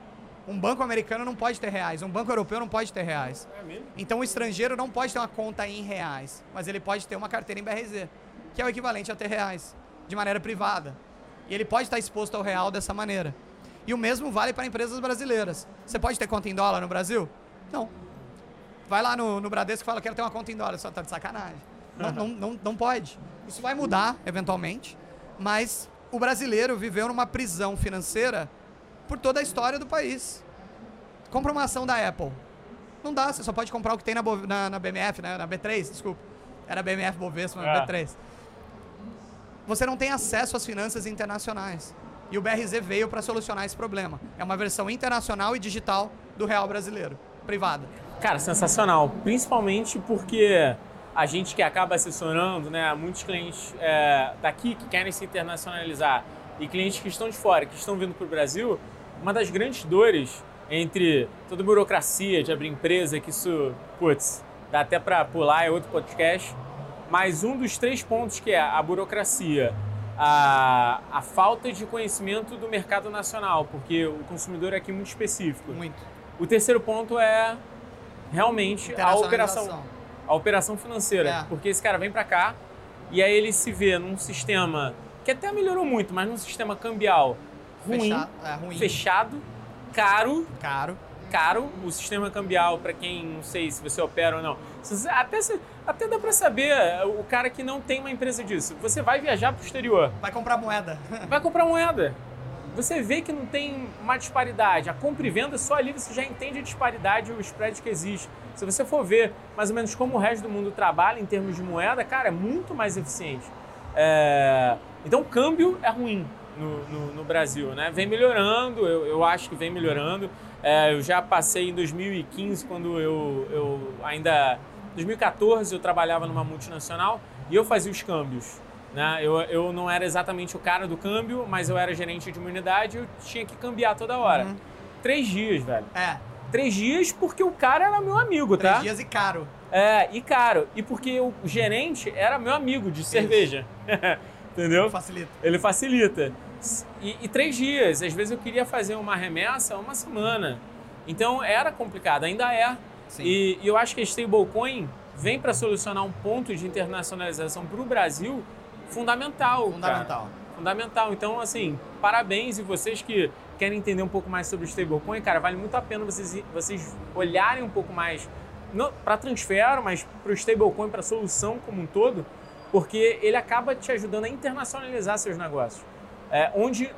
Um banco americano não pode ter reais, um banco europeu não pode ter reais. É mesmo? Então o estrangeiro não pode ter uma conta em reais, mas ele pode ter uma carteira em BRZ, que é o equivalente a ter reais, de maneira privada. E ele pode estar exposto ao real dessa maneira. E o mesmo vale para empresas brasileiras. Você pode ter conta em dólar no Brasil? Não. Vai lá no, no Bradesco e fala, quero ter uma conta em dólar. Só tá de sacanagem. Não, não, não, não pode. Isso vai mudar, eventualmente, mas o brasileiro viveu numa prisão financeira por toda a história do país. Compra uma ação da Apple. Não dá, você só pode comprar o que tem na, na, na BMF, né? Na B3, desculpa. Era BMF Bovespa, mas É. B3. Você não tem acesso às finanças internacionais. E o BRZ veio para solucionar esse problema. É uma versão internacional e digital do real brasileiro, privada. Cara, sensacional. Principalmente porque a gente que acaba assessorando, né, muitos clientes é, daqui que querem se internacionalizar e clientes que estão de fora, que estão vindo para o Brasil, uma das grandes dores entre toda a burocracia de abrir empresa, que isso, putz, dá até para pular, é outro podcast, mas um dos três pontos que é a burocracia, a, a falta de conhecimento do mercado nacional, porque o consumidor é aqui muito específico. Muito. O terceiro ponto é realmente a operação, a operação financeira, é. porque esse cara vem para cá e aí ele se vê num sistema que até melhorou muito, mas num sistema cambial ruim, fechado, é, ruim. fechado caro, caro, caro o sistema cambial para quem não sei se você opera ou não. Até, até dá para saber o cara que não tem uma empresa disso. Você vai viajar para o exterior. Vai comprar moeda. Vai comprar moeda. Você vê que não tem uma disparidade. A compra e venda, só ali você já entende a disparidade e o spread que existe. Se você for ver mais ou menos como o resto do mundo trabalha em termos de moeda, cara, é muito mais eficiente. É... Então, o câmbio é ruim no, no, no, Brasil, né? Vem melhorando, eu, eu acho que vem melhorando. É, eu já passei em 2015, quando eu, eu ainda... 2014 eu trabalhava numa multinacional e eu fazia os câmbios. Né? Eu, eu não era exatamente o cara do câmbio, mas eu era gerente de uma unidade e eu tinha que cambiar toda hora. Uhum. Três dias, velho. É. Três dias porque o cara era meu amigo, Três tá? Três dias e caro. É, e caro. E porque o gerente era meu amigo de cerveja. Entendeu? Facilita. Ele facilita. E, e, três dias. Às vezes eu queria fazer uma remessa uma semana. Então era complicado, ainda é. E, e, eu acho que a stablecoin vem para solucionar um ponto de internacionalização para o Brasil fundamental. Fundamental. Cara. Fundamental. Então, assim, parabéns e vocês que querem entender um pouco mais sobre o stablecoin, cara, vale muito a pena vocês, vocês olharem um pouco mais para transfer, mas para o stablecoin, para a solução como um todo, porque ele acaba te ajudando a internacionalizar seus negócios. É, onde,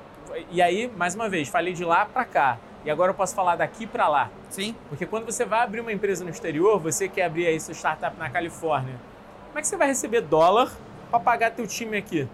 e aí, mais uma vez, falei de lá para cá, e agora eu posso falar daqui para lá. Sim. Porque quando você vai abrir uma empresa no exterior, você quer abrir aí sua startup na Califórnia, como é que você vai receber dólar para pagar teu time aqui?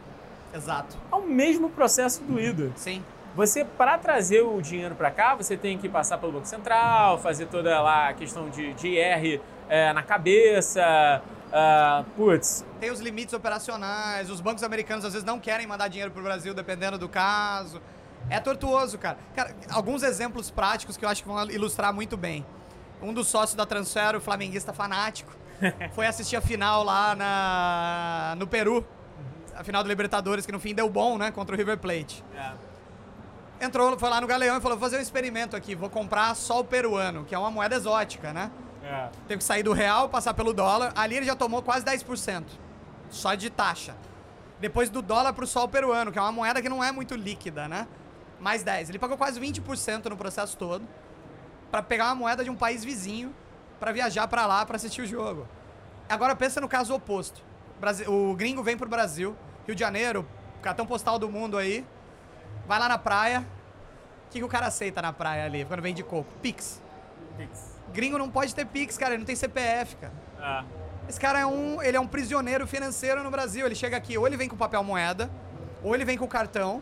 Exato. É o mesmo processo do IDO. Sim. Você, para trazer o dinheiro para cá, você tem que passar pelo Banco Central, fazer toda lá a questão de, de IR é, na cabeça, Uh, putz. Tem os limites operacionais, os bancos americanos às vezes não querem mandar dinheiro pro Brasil dependendo do caso. É tortuoso, cara. Cara, alguns exemplos práticos que eu acho que vão ilustrar muito bem. Um dos sócios da Transfer, o flamenguista fanático, foi assistir a final lá na, no Peru. A final do Libertadores, que no fim deu bom, né? Contra o River Plate. É. Entrou, foi lá no Galeão e falou: vou fazer um experimento aqui, vou comprar só o peruano, que é uma moeda exótica, né? É. Teve que sair do real, passar pelo dólar. Ali ele já tomou quase 10%. Só de taxa. Depois do dólar pro sol peruano, que é uma moeda que não é muito líquida, né? Mais 10. Ele pagou quase 20% no processo todo para pegar uma moeda de um país vizinho para viajar para lá para assistir o jogo. Agora pensa no caso oposto. O gringo vem pro Brasil, Rio de Janeiro, cartão postal do mundo aí, vai lá na praia. O que, que o cara aceita na praia ali, quando vem de coco? Pix. Pix. Gringo não pode ter Pix, cara, ele não tem CPF, cara. Ah. Esse cara é um, ele é um prisioneiro financeiro no Brasil. Ele chega aqui, ou ele vem com papel moeda, ou ele vem com o cartão.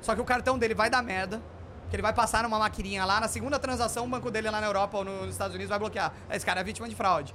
Só que o cartão dele vai dar merda, que ele vai passar numa maquininha lá, na segunda transação, o banco dele lá na Europa ou nos Estados Unidos vai bloquear. Esse cara é vítima de fraude.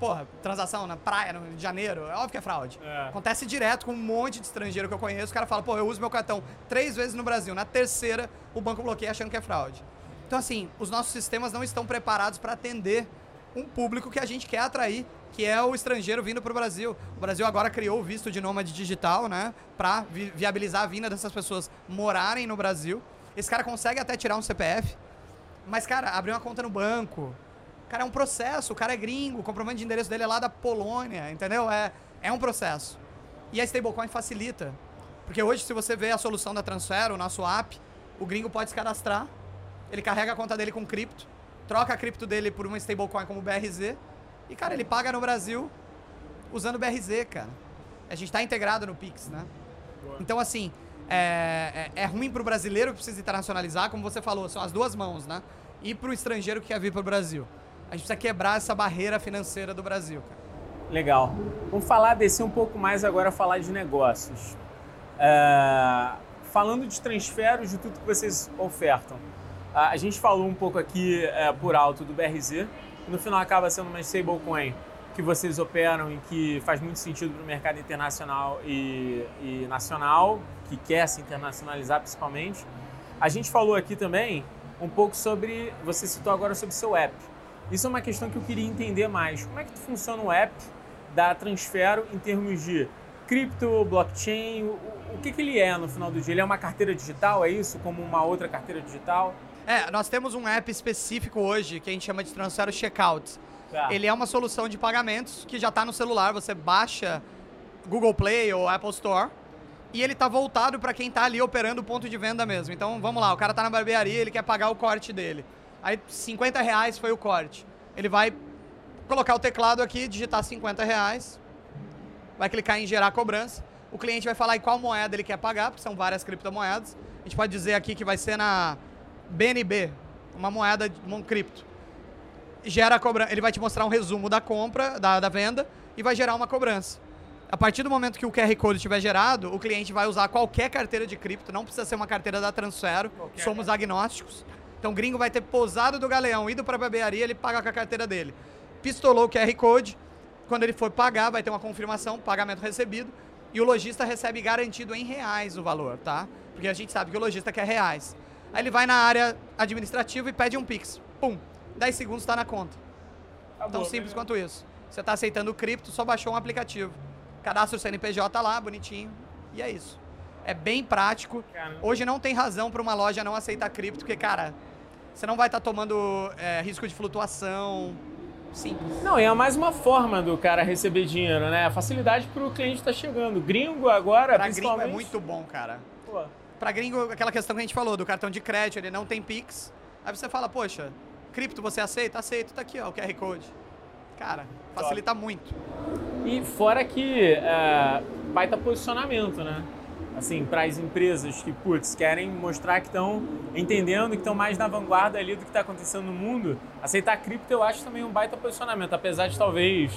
Porra, transação na praia, no Rio de Janeiro, é óbvio que é fraude. É. Acontece direto com um monte de estrangeiro que eu conheço. O cara fala, pô, eu uso meu cartão três vezes no Brasil. Na terceira, o banco bloqueia achando que é fraude. Então, assim, os nossos sistemas não estão preparados para atender um público que a gente quer atrair, que é o estrangeiro vindo para o Brasil. O Brasil agora criou o visto de nômade digital, né, para vi viabilizar a vinda dessas pessoas morarem no Brasil. Esse cara consegue até tirar um CPF, mas, cara, abrir uma conta no banco, cara, é um processo. O cara é gringo, o comprovante de endereço dele é lá da Polônia, entendeu? É, é um processo. E a stablecoin facilita. Porque hoje, se você vê a solução da Transfer, o nosso app, o gringo pode se cadastrar ele carrega a conta dele com cripto, troca a cripto dele por uma stablecoin como BRZ e, cara, ele paga no Brasil usando BRZ, cara. A gente tá integrado no Pix, né? Então, assim, é, é, é ruim pro brasileiro que precisa internacionalizar, como você falou, são as duas mãos, né? E pro estrangeiro que quer vir pro Brasil. A gente precisa quebrar essa barreira financeira do Brasil, cara. Legal. Vamos falar, descer um pouco mais agora, falar de negócios. É, falando de transferos, de tudo que vocês ofertam. A gente falou um pouco aqui é, por alto do BRZ, e no final acaba sendo uma stablecoin que vocês operam e que faz muito sentido para o mercado internacional e, e, nacional, que quer se internacionalizar principalmente. A gente falou aqui também um pouco sobre, você citou agora sobre seu app. Isso é uma questão que eu queria entender mais. Como é que funciona o app da Transfero em termos de cripto, blockchain? O, o que, que ele é no final do dia? Ele é uma carteira digital, é isso? Como uma outra carteira digital? É, nós temos um app específico hoje que a gente chama de Transfero Checkout. Tá. Ele é uma solução de pagamentos que já está no celular, você baixa Google Play ou Apple Store e ele tá voltado para quem tá ali operando o ponto de venda mesmo. Então, vamos lá, o cara tá na barbearia, ele quer pagar o corte dele. Aí, 50 reais foi o corte. Ele vai colocar o teclado aqui, digitar 50 reais, vai clicar em gerar cobrança. O cliente vai falar em qual moeda ele quer pagar, porque são várias criptomoedas. A gente pode dizer aqui que vai ser na BNB, uma moeda, um cripto. Gera cobrança, ele vai te mostrar um resumo da compra, da, da venda, e vai gerar uma cobrança. A partir do momento que o QR Code estiver gerado, o cliente vai usar qualquer carteira de cripto, não precisa ser uma carteira da Transfero, qualquer somos agnósticos. Então o gringo vai ter pousado do galeão, ido para a barbearia, ele paga com a carteira dele. Pistolou o QR Code, quando ele for pagar, vai ter uma confirmação, pagamento recebido, e o lojista recebe garantido em reais o valor, tá? Porque a gente sabe que o lojista quer reais. Aí ele vai na área administrativa e pede um Pix. Pum, 10 segundos está na conta. Tão simples quanto isso. Você está aceitando o cripto, só baixou um aplicativo cadastra o CNPJ lá, bonitinho, e é isso. É bem prático. Hoje não tem razão para uma loja não aceitar cripto, porque, cara, você não vai estar tá tomando é, risco de flutuação. Simples. Não, e é mais uma forma do cara receber dinheiro, né? A facilidade para o cliente estar tá chegando. Gringo agora, pra principalmente... gringo é muito bom, cara. Pô. Pra gringo, aquela questão que a gente falou, do cartão de crédito, ele não tem Pix. Aí você fala, poxa, cripto você aceita? Aceito, tá aqui, ó, o QR Code. Cara, facilita Top. muito. E fora que é, baita posicionamento, né? Assim, para as empresas que, putz, querem mostrar que estão entendendo, que estão mais na vanguarda ali do que está acontecendo no mundo, aceitar cripto eu acho também um baita posicionamento, apesar de talvez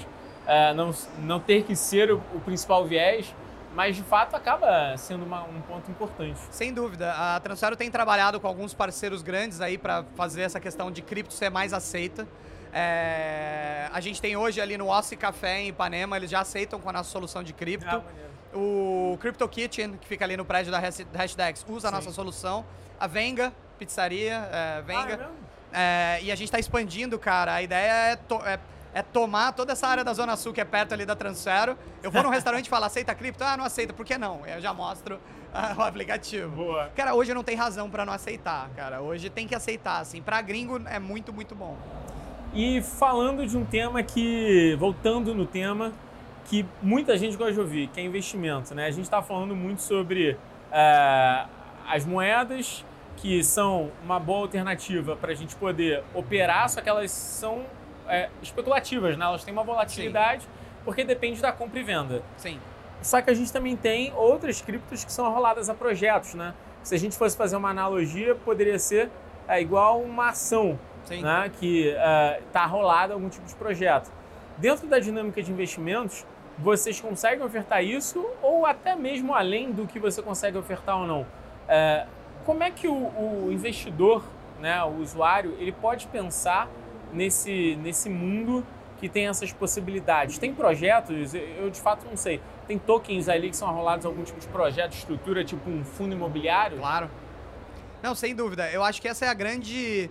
é, não, não ter que ser o, o, principal viés, mas de fato acaba sendo uma, um ponto importante. Sem dúvida. A Transfero tem trabalhado com alguns parceiros grandes aí para fazer essa questão de cripto ser mais aceita. É, a gente tem hoje ali no Ossi Café em Ipanema, eles já aceitam com a nossa solução de cripto. Ah, o Crypto Kitchen, que fica ali no prédio da Hashdex, usa Sim. a nossa solução. A Venga, pizzaria, é, Venga. Ah, é é, e a gente está expandindo, cara. A ideia é, to é, tomar toda essa área da Zona Sul, que é perto ali da Transfero. Eu vou num restaurante e falo, aceita cripto? Ah, não aceita. Por que não? Eu já mostro uh, o aplicativo. Boa. Cara, hoje não tem razão para não aceitar, cara. Hoje tem que aceitar, assim. Pra gringo é muito, muito bom. E falando de um tema que, voltando no tema, que muita gente gosta de ouvir, que é investimento. Né? A gente está falando muito sobre uh, as moedas, que são uma boa alternativa para a gente poder operar, só que elas são é, especulativas, né? elas têm uma volatilidade, Sim. porque depende da compra e venda. Sim. Só que a gente também tem outras criptos que são roladas a projetos. Né? Se a gente fosse fazer uma analogia, poderia ser é, igual uma ação né, que está uh, rolado algum tipo de projeto. Dentro da dinâmica de investimentos, vocês conseguem ofertar isso ou até mesmo além do que você consegue ofertar ou não? Uh, como é que o, o, investidor, né, o usuário, ele pode pensar nesse, nesse mundo que tem essas possibilidades? Tem projetos, eu de fato não sei, tem tokens ali que são rolados algum tipo de projeto, estrutura, tipo um fundo imobiliário? Claro. Não, sem dúvida. Eu acho que essa é a grande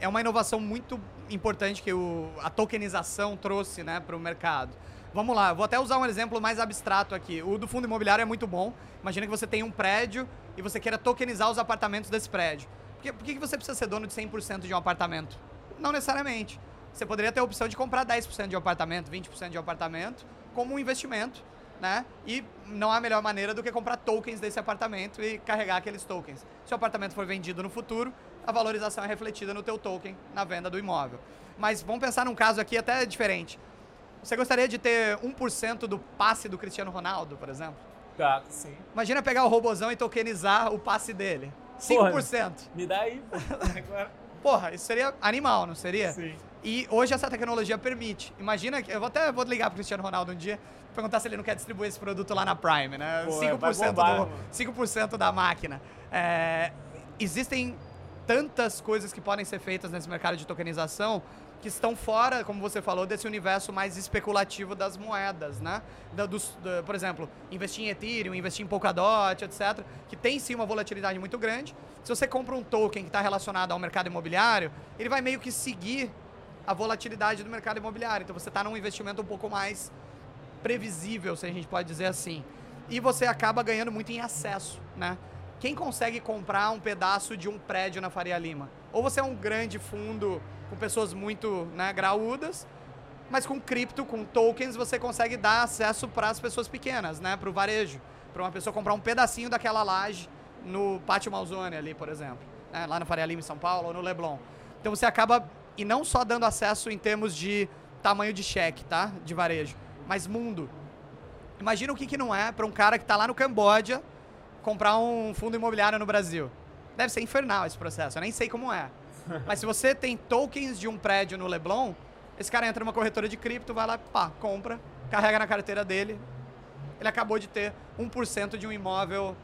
é uma inovação muito importante que o, a tokenização trouxe né, para o mercado. Vamos lá, vou até usar um exemplo mais abstrato aqui. O do fundo imobiliário é muito bom. Imagina que você tem um prédio e você queira tokenizar os apartamentos desse prédio. Por que, por que você precisa ser dono de 100% de um apartamento? Não necessariamente. Você poderia ter a opção de comprar 10% de um apartamento, 20% de um apartamento, como um investimento, né? E não há melhor maneira do que comprar tokens desse apartamento e carregar aqueles tokens. Se o apartamento for vendido no futuro, a valorização é refletida no teu token na venda do imóvel. Mas vamos pensar num caso aqui até diferente. Você gostaria de ter 1% do passe do Cristiano Ronaldo, por exemplo? Claro, sim. Imagina pegar o robozão e tokenizar o passe dele. 5%. Porra, me dá aí. Porra, isso seria animal, não seria? Sim. E hoje essa tecnologia permite. Imagina que. Eu vou até vou ligar pro Cristiano Ronaldo um dia perguntar se ele não quer distribuir esse produto lá na Prime, né? Pô, 5%, bombar, do, 5 da máquina. É, existem tantas coisas que podem ser feitas nesse mercado de tokenização que estão fora, como você falou, desse universo mais especulativo das moedas, né? Da, dos, da, por exemplo, investir em Ethereum, investir em Polkadot, etc., que tem sim uma volatilidade muito grande. Se você compra um token que está relacionado ao mercado imobiliário, ele vai meio que seguir a volatilidade do mercado imobiliário. Então você está num investimento um pouco mais previsível, se a gente pode dizer assim. E você acaba ganhando muito em acesso, né? Quem consegue comprar um pedaço de um prédio na Faria Lima? Ou você é um grande fundo com pessoas muito né, graúdas, mas com cripto, com tokens, você consegue dar acesso para as pessoas pequenas, né? Para o varejo. Para uma pessoa comprar um pedacinho daquela laje no Pátio Malzone ali, por exemplo. Né? Lá no Faria Lima, em São Paulo, ou no Leblon. Então você acaba, e não só dando acesso em termos de tamanho de cheque, tá? De varejo, mas mundo. Imagina o que, que não é para um cara que está lá no Camboja comprar um fundo imobiliário no Brasil. Deve ser infernal esse processo, eu nem sei como é. Mas se você tem tokens de um prédio no Leblon, esse cara entra numa corretora de cripto, vai lá, pá, compra, carrega na carteira dele. Ele acabou de ter 1% de um imóvel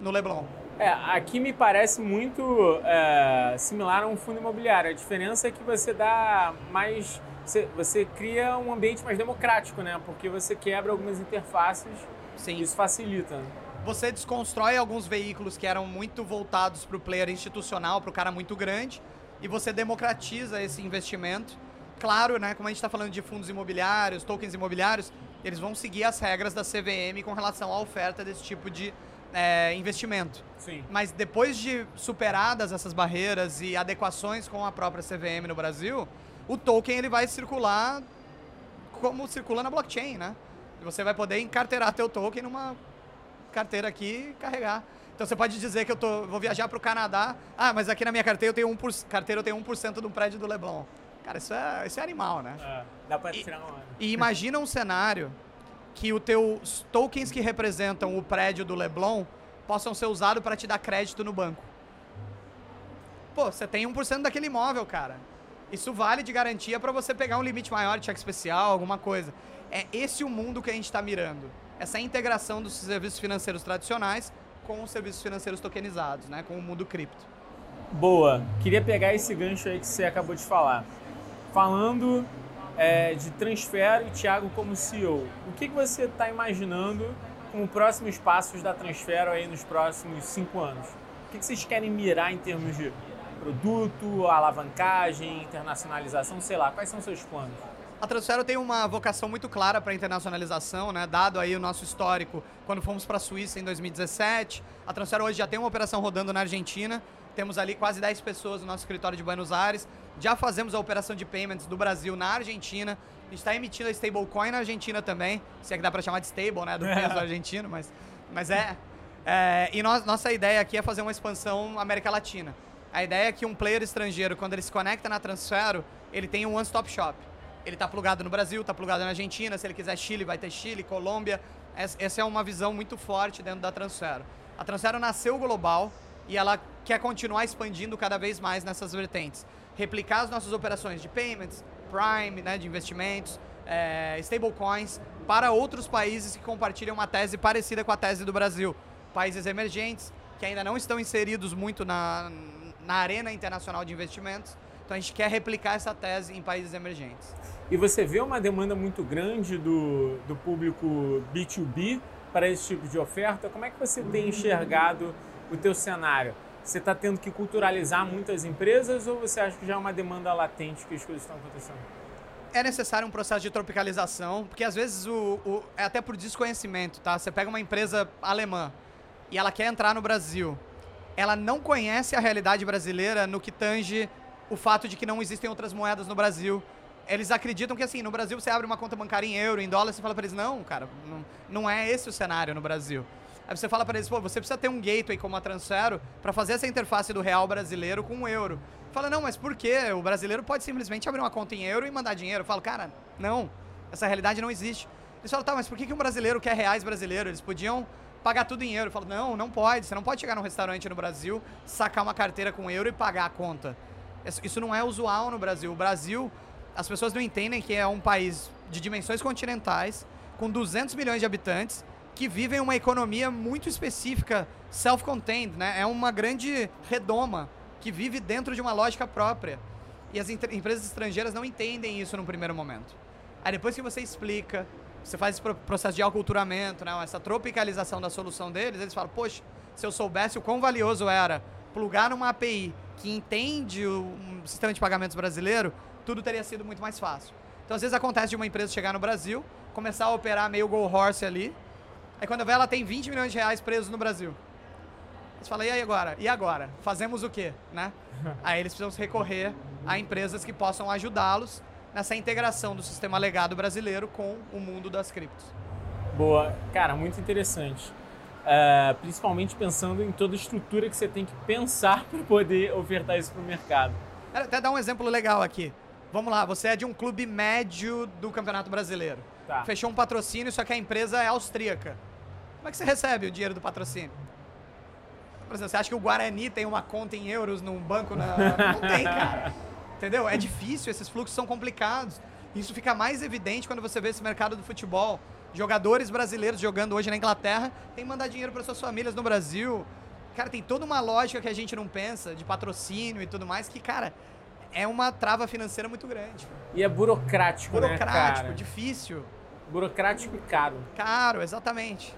no Leblon. É, aqui me parece muito é, similar a um fundo imobiliário. A diferença é que você dá mais. Você, você, cria um ambiente mais democrático, né? Porque você quebra algumas interfaces. Sim. Isso facilita. Você desconstrói alguns veículos que eram muito voltados para o player institucional, para o cara muito grande, e você democratiza esse investimento. Claro, né, como a gente está falando de fundos imobiliários, tokens imobiliários, eles vão seguir as regras da CVM com relação à oferta desse tipo de é, investimento. Sim. Mas depois de superadas essas barreiras e adequações com a própria CVM no Brasil, o token ele vai circular como circula na blockchain, né? E você vai poder encarteirar teu token numa carteira aqui e carregar. Então você pode dizer que eu tô, vou viajar para o Canadá. Ah, mas aqui na minha carteira eu tenho 1%, por, carteira eu tenho 1% de um prédio do Leblon. Cara, isso é, isso é animal, né? É, dá para tirar uma. E imagina um cenário que os teus tokens que representam o prédio do Leblon possam ser usados para te dar crédito no banco. Pô, você tem 1% daquele imóvel, cara. Isso vale de garantia para você pegar um limite maior de cheque especial, alguma coisa. É esse o mundo que a gente está mirando. Essa integração dos serviços financeiros tradicionais com os serviços financeiros tokenizados, né, com o mundo cripto. Boa. Queria pegar esse gancho aí que você acabou de falar. Falando é, de Transfero e Thiago como CEO, o que, que você está imaginando como próximos passos da Transfero aí nos próximos cinco anos? O que, que vocês querem mirar em termos de produto, alavancagem, internacionalização, sei lá, quais são os seus planos? A Transfero tem uma vocação muito clara para internacionalização, né? Dado aí o nosso histórico, quando fomos para a Suíça em 2017. A Transfero hoje já tem uma operação rodando na Argentina. Temos ali quase 10 pessoas no nosso escritório de Buenos Aires. Já fazemos a operação de payments do Brasil na Argentina. A gente está emitindo a stablecoin na Argentina também. Se é que dá para chamar de stable, né? Do peso argentino, mas, mas é. é e nós, nossa ideia aqui é fazer uma expansão América Latina. A ideia é que um player estrangeiro, quando ele se conecta na Transfero, ele tem um one-stop shop. Ele está plugado no Brasil, está plugado na Argentina, se ele quiser Chile, vai ter Chile, Colômbia. Essa é uma visão muito forte dentro da Transfero. A Transfero nasceu global e ela quer continuar expandindo cada vez mais nessas vertentes. Replicar as nossas operações de payments, prime, né, de investimentos, é, stablecoins, para outros países que compartilham uma tese parecida com a tese do Brasil. Países emergentes, que ainda não estão inseridos muito na, na arena internacional de investimentos. Então a gente quer replicar essa tese em países emergentes. E você vê uma demanda muito grande do, do público B2B para esse tipo de oferta. Como é que você tem enxergado o teu cenário? Você está tendo que culturalizar muitas empresas ou você acha que já é uma demanda latente que as coisas estão acontecendo? É necessário um processo de tropicalização, porque às vezes o, o, é até por desconhecimento, tá? Você pega uma empresa alemã e ela quer entrar no Brasil. Ela não conhece a realidade brasileira no que tange o fato de que não existem outras moedas no Brasil, eles acreditam que assim, no Brasil você abre uma conta bancária em euro, em dólar, você fala para eles, não, cara, não, não é esse o cenário no Brasil. Aí você fala para eles, pô, você precisa ter um gateway como a Transfero para fazer essa interface do real brasileiro com o euro. Fala, não, mas por quê? O brasileiro pode simplesmente abrir uma conta em euro e mandar dinheiro. Eu falo, cara, não, essa realidade não existe. Eles falam, tá, mas por que, um brasileiro quer reais brasileiro? Eles podiam pagar tudo em euro. Eu falo, não, não pode. Você não pode chegar num restaurante no Brasil, sacar uma carteira com euro e pagar a conta. Isso não é usual no Brasil. O Brasil as pessoas não entendem que é um país de dimensões continentais, com 200 milhões de habitantes, que vivem uma economia muito específica, self-contained, né? É uma grande redoma que vive dentro de uma lógica própria. E as empresas estrangeiras não entendem isso no primeiro momento. Aí depois que você explica, você faz esse processo de aculturamento, né, essa tropicalização da solução deles, eles falam, poxa, se eu soubesse o quão valioso era plugar numa API que entende o sistema de pagamentos brasileiro, tudo teria sido muito mais fácil. Então, às vezes acontece de uma empresa chegar no Brasil, começar a operar meio go horse ali, aí quando vê ela tem 20 milhões de reais presos no Brasil. Você fala, e aí agora? E agora? Fazemos o quê? Né? aí eles precisam recorrer a empresas que possam ajudá-los nessa integração do sistema legado brasileiro com o mundo das criptos. Boa. Cara, muito interessante. Uh, principalmente pensando em toda a estrutura que você tem que pensar para poder ofertar isso para o mercado. Até dar um exemplo legal aqui. Vamos lá, você é de um clube médio do Campeonato Brasileiro. Tá. Fechou um patrocínio, só que a empresa é austríaca. Como é que você recebe o dinheiro do patrocínio? Por exemplo, você acha que o Guarani tem uma conta em euros num banco? Na... Não tem, cara. Entendeu? É difícil, esses fluxos são complicados. Isso fica mais evidente quando você vê esse mercado do futebol. Jogadores brasileiros jogando hoje na Inglaterra têm que mandar dinheiro para suas famílias no Brasil. Cara, tem toda uma lógica que a gente não pensa, de patrocínio e tudo mais, que, cara, é uma trava financeira muito grande. E é burocrático, né, Burocrático, né, difícil. Burocrático e caro. Caro, exatamente.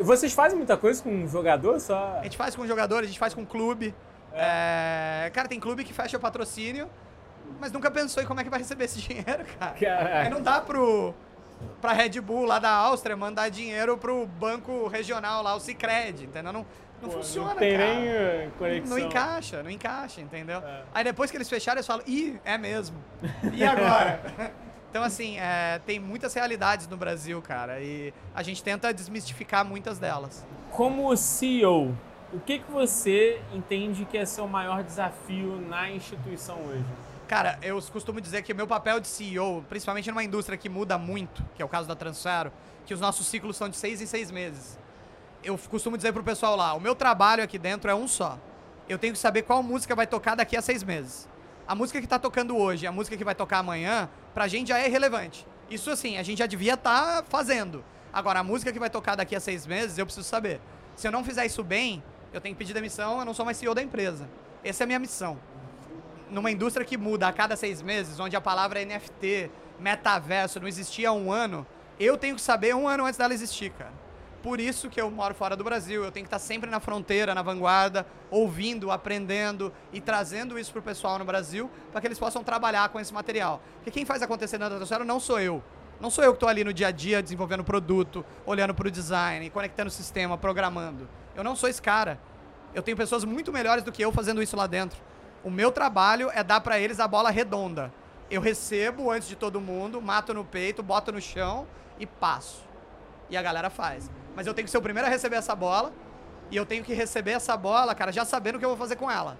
Vocês fazem muita coisa com um jogador só? A gente faz com jogador, a gente faz com clube. É. É... Cara, tem clube que fecha patrocínio, mas nunca pensou em como é que vai receber esse dinheiro, cara. Caraca. Aí não dá pro, pra Red Bull lá da Áustria mandar dinheiro pro banco regional lá, o Cicred, entendeu? Não, não Pô, funciona, não tem cara. nem eh, conexão. Não encaixa, não encaixa, entendeu? É. Aí depois que eles fecharam, eles falam, ih, é mesmo. E agora? Então, assim, é, tem muitas realidades no Brasil, cara, e a gente tenta desmistificar muitas delas. Como CEO, o que, que você entende que é seu maior desafio na instituição hoje? Cara, eu costumo dizer que meu papel de CEO, principalmente numa indústria que muda muito, que é o caso da Transfero, que os nossos ciclos são de seis em seis meses. Eu costumo dizer pro pessoal lá, o meu trabalho aqui dentro é um só. Eu tenho que saber qual música vai tocar daqui a seis meses. A música que tá tocando hoje, a música que vai tocar amanhã, pra gente já é irrelevante. Isso assim, a gente já devia estar tá fazendo. Agora, a música que vai tocar daqui a seis meses, eu preciso saber. Se eu não fizer isso bem, eu tenho que pedir demissão, eu não sou mais CEO da empresa. Essa é a minha missão. Numa indústria que muda a cada seis meses, onde a palavra NFT, metaverso, não existia há um ano, eu tenho que saber um ano antes dela existir, cara por isso que eu moro fora do Brasil. Eu tenho que estar sempre na fronteira, na vanguarda, ouvindo, aprendendo e trazendo isso para o pessoal no Brasil, para que eles possam trabalhar com esse material. Porque quem faz acontecer na Datosfera não sou eu. Não sou eu que estou ali no dia a dia desenvolvendo produto, olhando para o design, conectando o sistema, programando. Eu não sou esse cara. Eu tenho pessoas muito melhores do que eu fazendo isso lá dentro. O meu trabalho é dar para eles a bola redonda. Eu recebo antes de todo mundo, mato no peito, boto no chão e passo. E a galera faz. Mas eu tenho que ser o primeiro a receber essa bola. E eu tenho que receber essa bola, cara, já sabendo o que eu vou fazer com ela.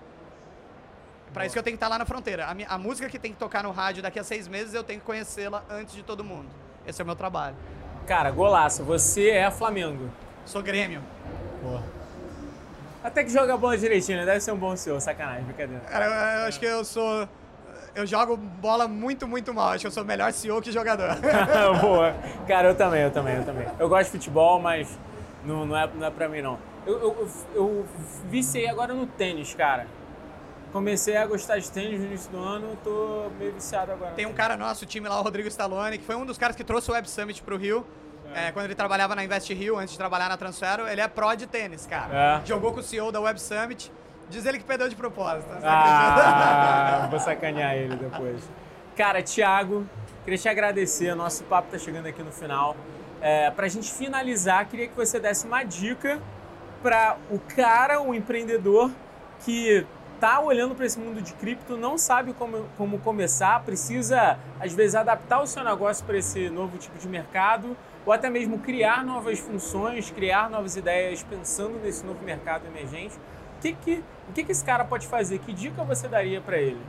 Para isso que eu tenho que estar lá na fronteira. A, a, música que tem que tocar no rádio daqui a seis meses, eu tenho que conhecê-la antes de todo mundo. Esse é o meu trabalho. Cara, golaço. Você é Flamengo. Sou Grêmio. Porra. Até que joga a bola direitinho, né? Deve ser um bom senhor. Sacanagem, brincadeira. Cara, eu, eu acho que eu sou eu jogo bola muito, muito mal. Acho que eu sou melhor CEO que jogador. Boa. Cara, eu também, eu também, eu também. Eu gosto de futebol, mas não, não, é, não é pra mim, não. Eu, eu, eu viciei agora no tênis, cara. Comecei a gostar de tênis no início do ano, tô meio viciado agora. Tem um cara nosso, o time lá, o Rodrigo Stallone, que foi um dos caras que trouxe o Web Summit pro Rio. É. Quando ele trabalhava na Invest Rio, antes de trabalhar na Transfero, ele é pró de tênis, cara. É. Jogou com o CEO da Web Summit. Diz ele que perdeu de propósito. Ah, vou sacanear ele depois. Cara, Thiago, queria te agradecer. Nosso papo tá chegando aqui no final. É, pra gente finalizar, queria que você desse uma dica para o cara, o empreendedor que tá olhando para esse mundo de cripto, não sabe como, como começar, precisa às vezes adaptar o seu negócio para esse novo tipo de mercado, ou até mesmo criar novas funções, criar novas ideias pensando nesse novo mercado emergente que, que, o que, que esse cara pode fazer? Que dica você daria para ele?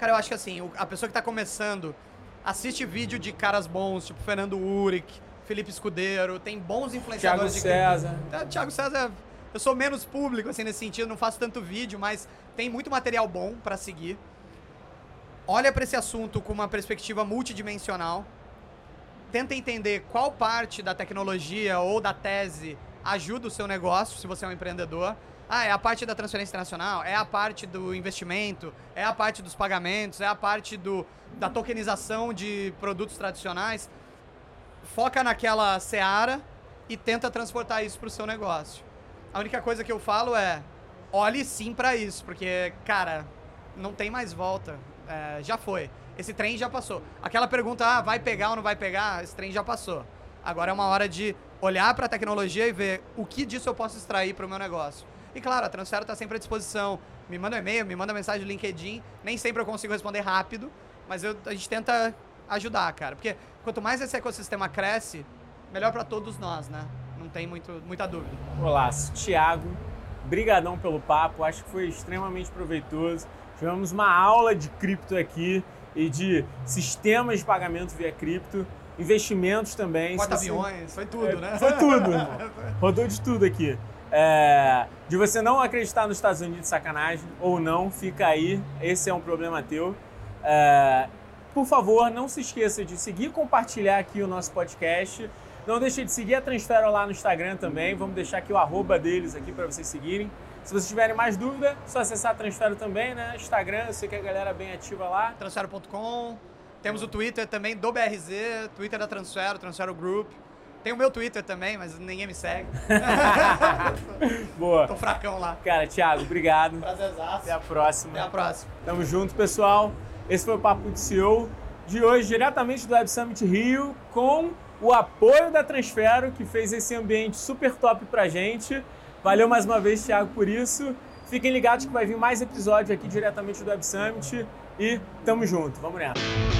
Cara, eu acho que assim, a pessoa que está começando, assiste vídeo de caras bons, tipo Fernando Uric, Felipe Escudeiro, tem bons influenciadores Thiago de César. É, Thiago César, eu sou menos público assim nesse sentido, não faço tanto vídeo, mas tem muito material bom para seguir. Olha para esse assunto com uma perspectiva multidimensional. Tenta entender qual parte da tecnologia ou da tese ajuda o seu negócio, se você é um empreendedor Ah, é a parte da transferência internacional, é a parte do investimento, é a parte dos pagamentos, é a parte do, da tokenização de produtos tradicionais. Foca naquela seara e tenta transportar isso para o seu negócio. A única coisa que eu falo é, olhe sim para isso, porque, cara, não tem mais volta. É, já foi. Esse trem já passou. Aquela pergunta, ah, vai pegar ou não vai pegar, esse trem já passou. Agora é uma hora de olhar para a tecnologia e ver o que disso eu posso extrair para o meu negócio. E claro, a Transfero está sempre à disposição. Me manda um e-mail, me manda mensagem no LinkedIn. Nem sempre eu consigo responder rápido, mas eu, a gente tenta ajudar, cara. Porque quanto mais esse ecossistema cresce, melhor para todos nós, né? Não tem muito, muita dúvida. Olá, Thiago. Brigadão pelo papo, acho que foi extremamente proveitoso. Tivemos uma aula de cripto aqui e de sistemas de pagamento via cripto, investimentos também. Porta-aviões, foi tudo, é, né? Foi tudo, Rodou de tudo aqui. É, de você não acreditar nos Estados Unidos, sacanagem, ou não, fica aí, esse é um problema teu. É, por favor, não se esqueça de seguir e compartilhar aqui o nosso podcast. Não deixe de seguir a Transfero lá no Instagram também. Vamos deixar aqui o arroba deles aqui para vocês seguirem. Se vocês tiverem mais dúvida, é só acessar a Transfero também, né? Instagram, eu sei que a galera é bem ativa lá. Transfero.com. Temos o Twitter também do BRZ, Twitter da Transfero, Transfero Group. Tem o meu Twitter também, mas ninguém me segue. Boa. Tô fracão lá. Cara, Thiago, obrigado. Prazerzaço. Até a próxima. Até a próxima. Tamo junto, pessoal. Esse foi o Papo de CEO de hoje, diretamente do Web Summit Rio, com o apoio da Transfero, que fez esse ambiente super top pra gente. Valeu mais uma vez, Thiago, por isso. Fiquem ligados que vai vir mais episódio aqui diretamente do Web Summit e tamo junto. Vamos nessa.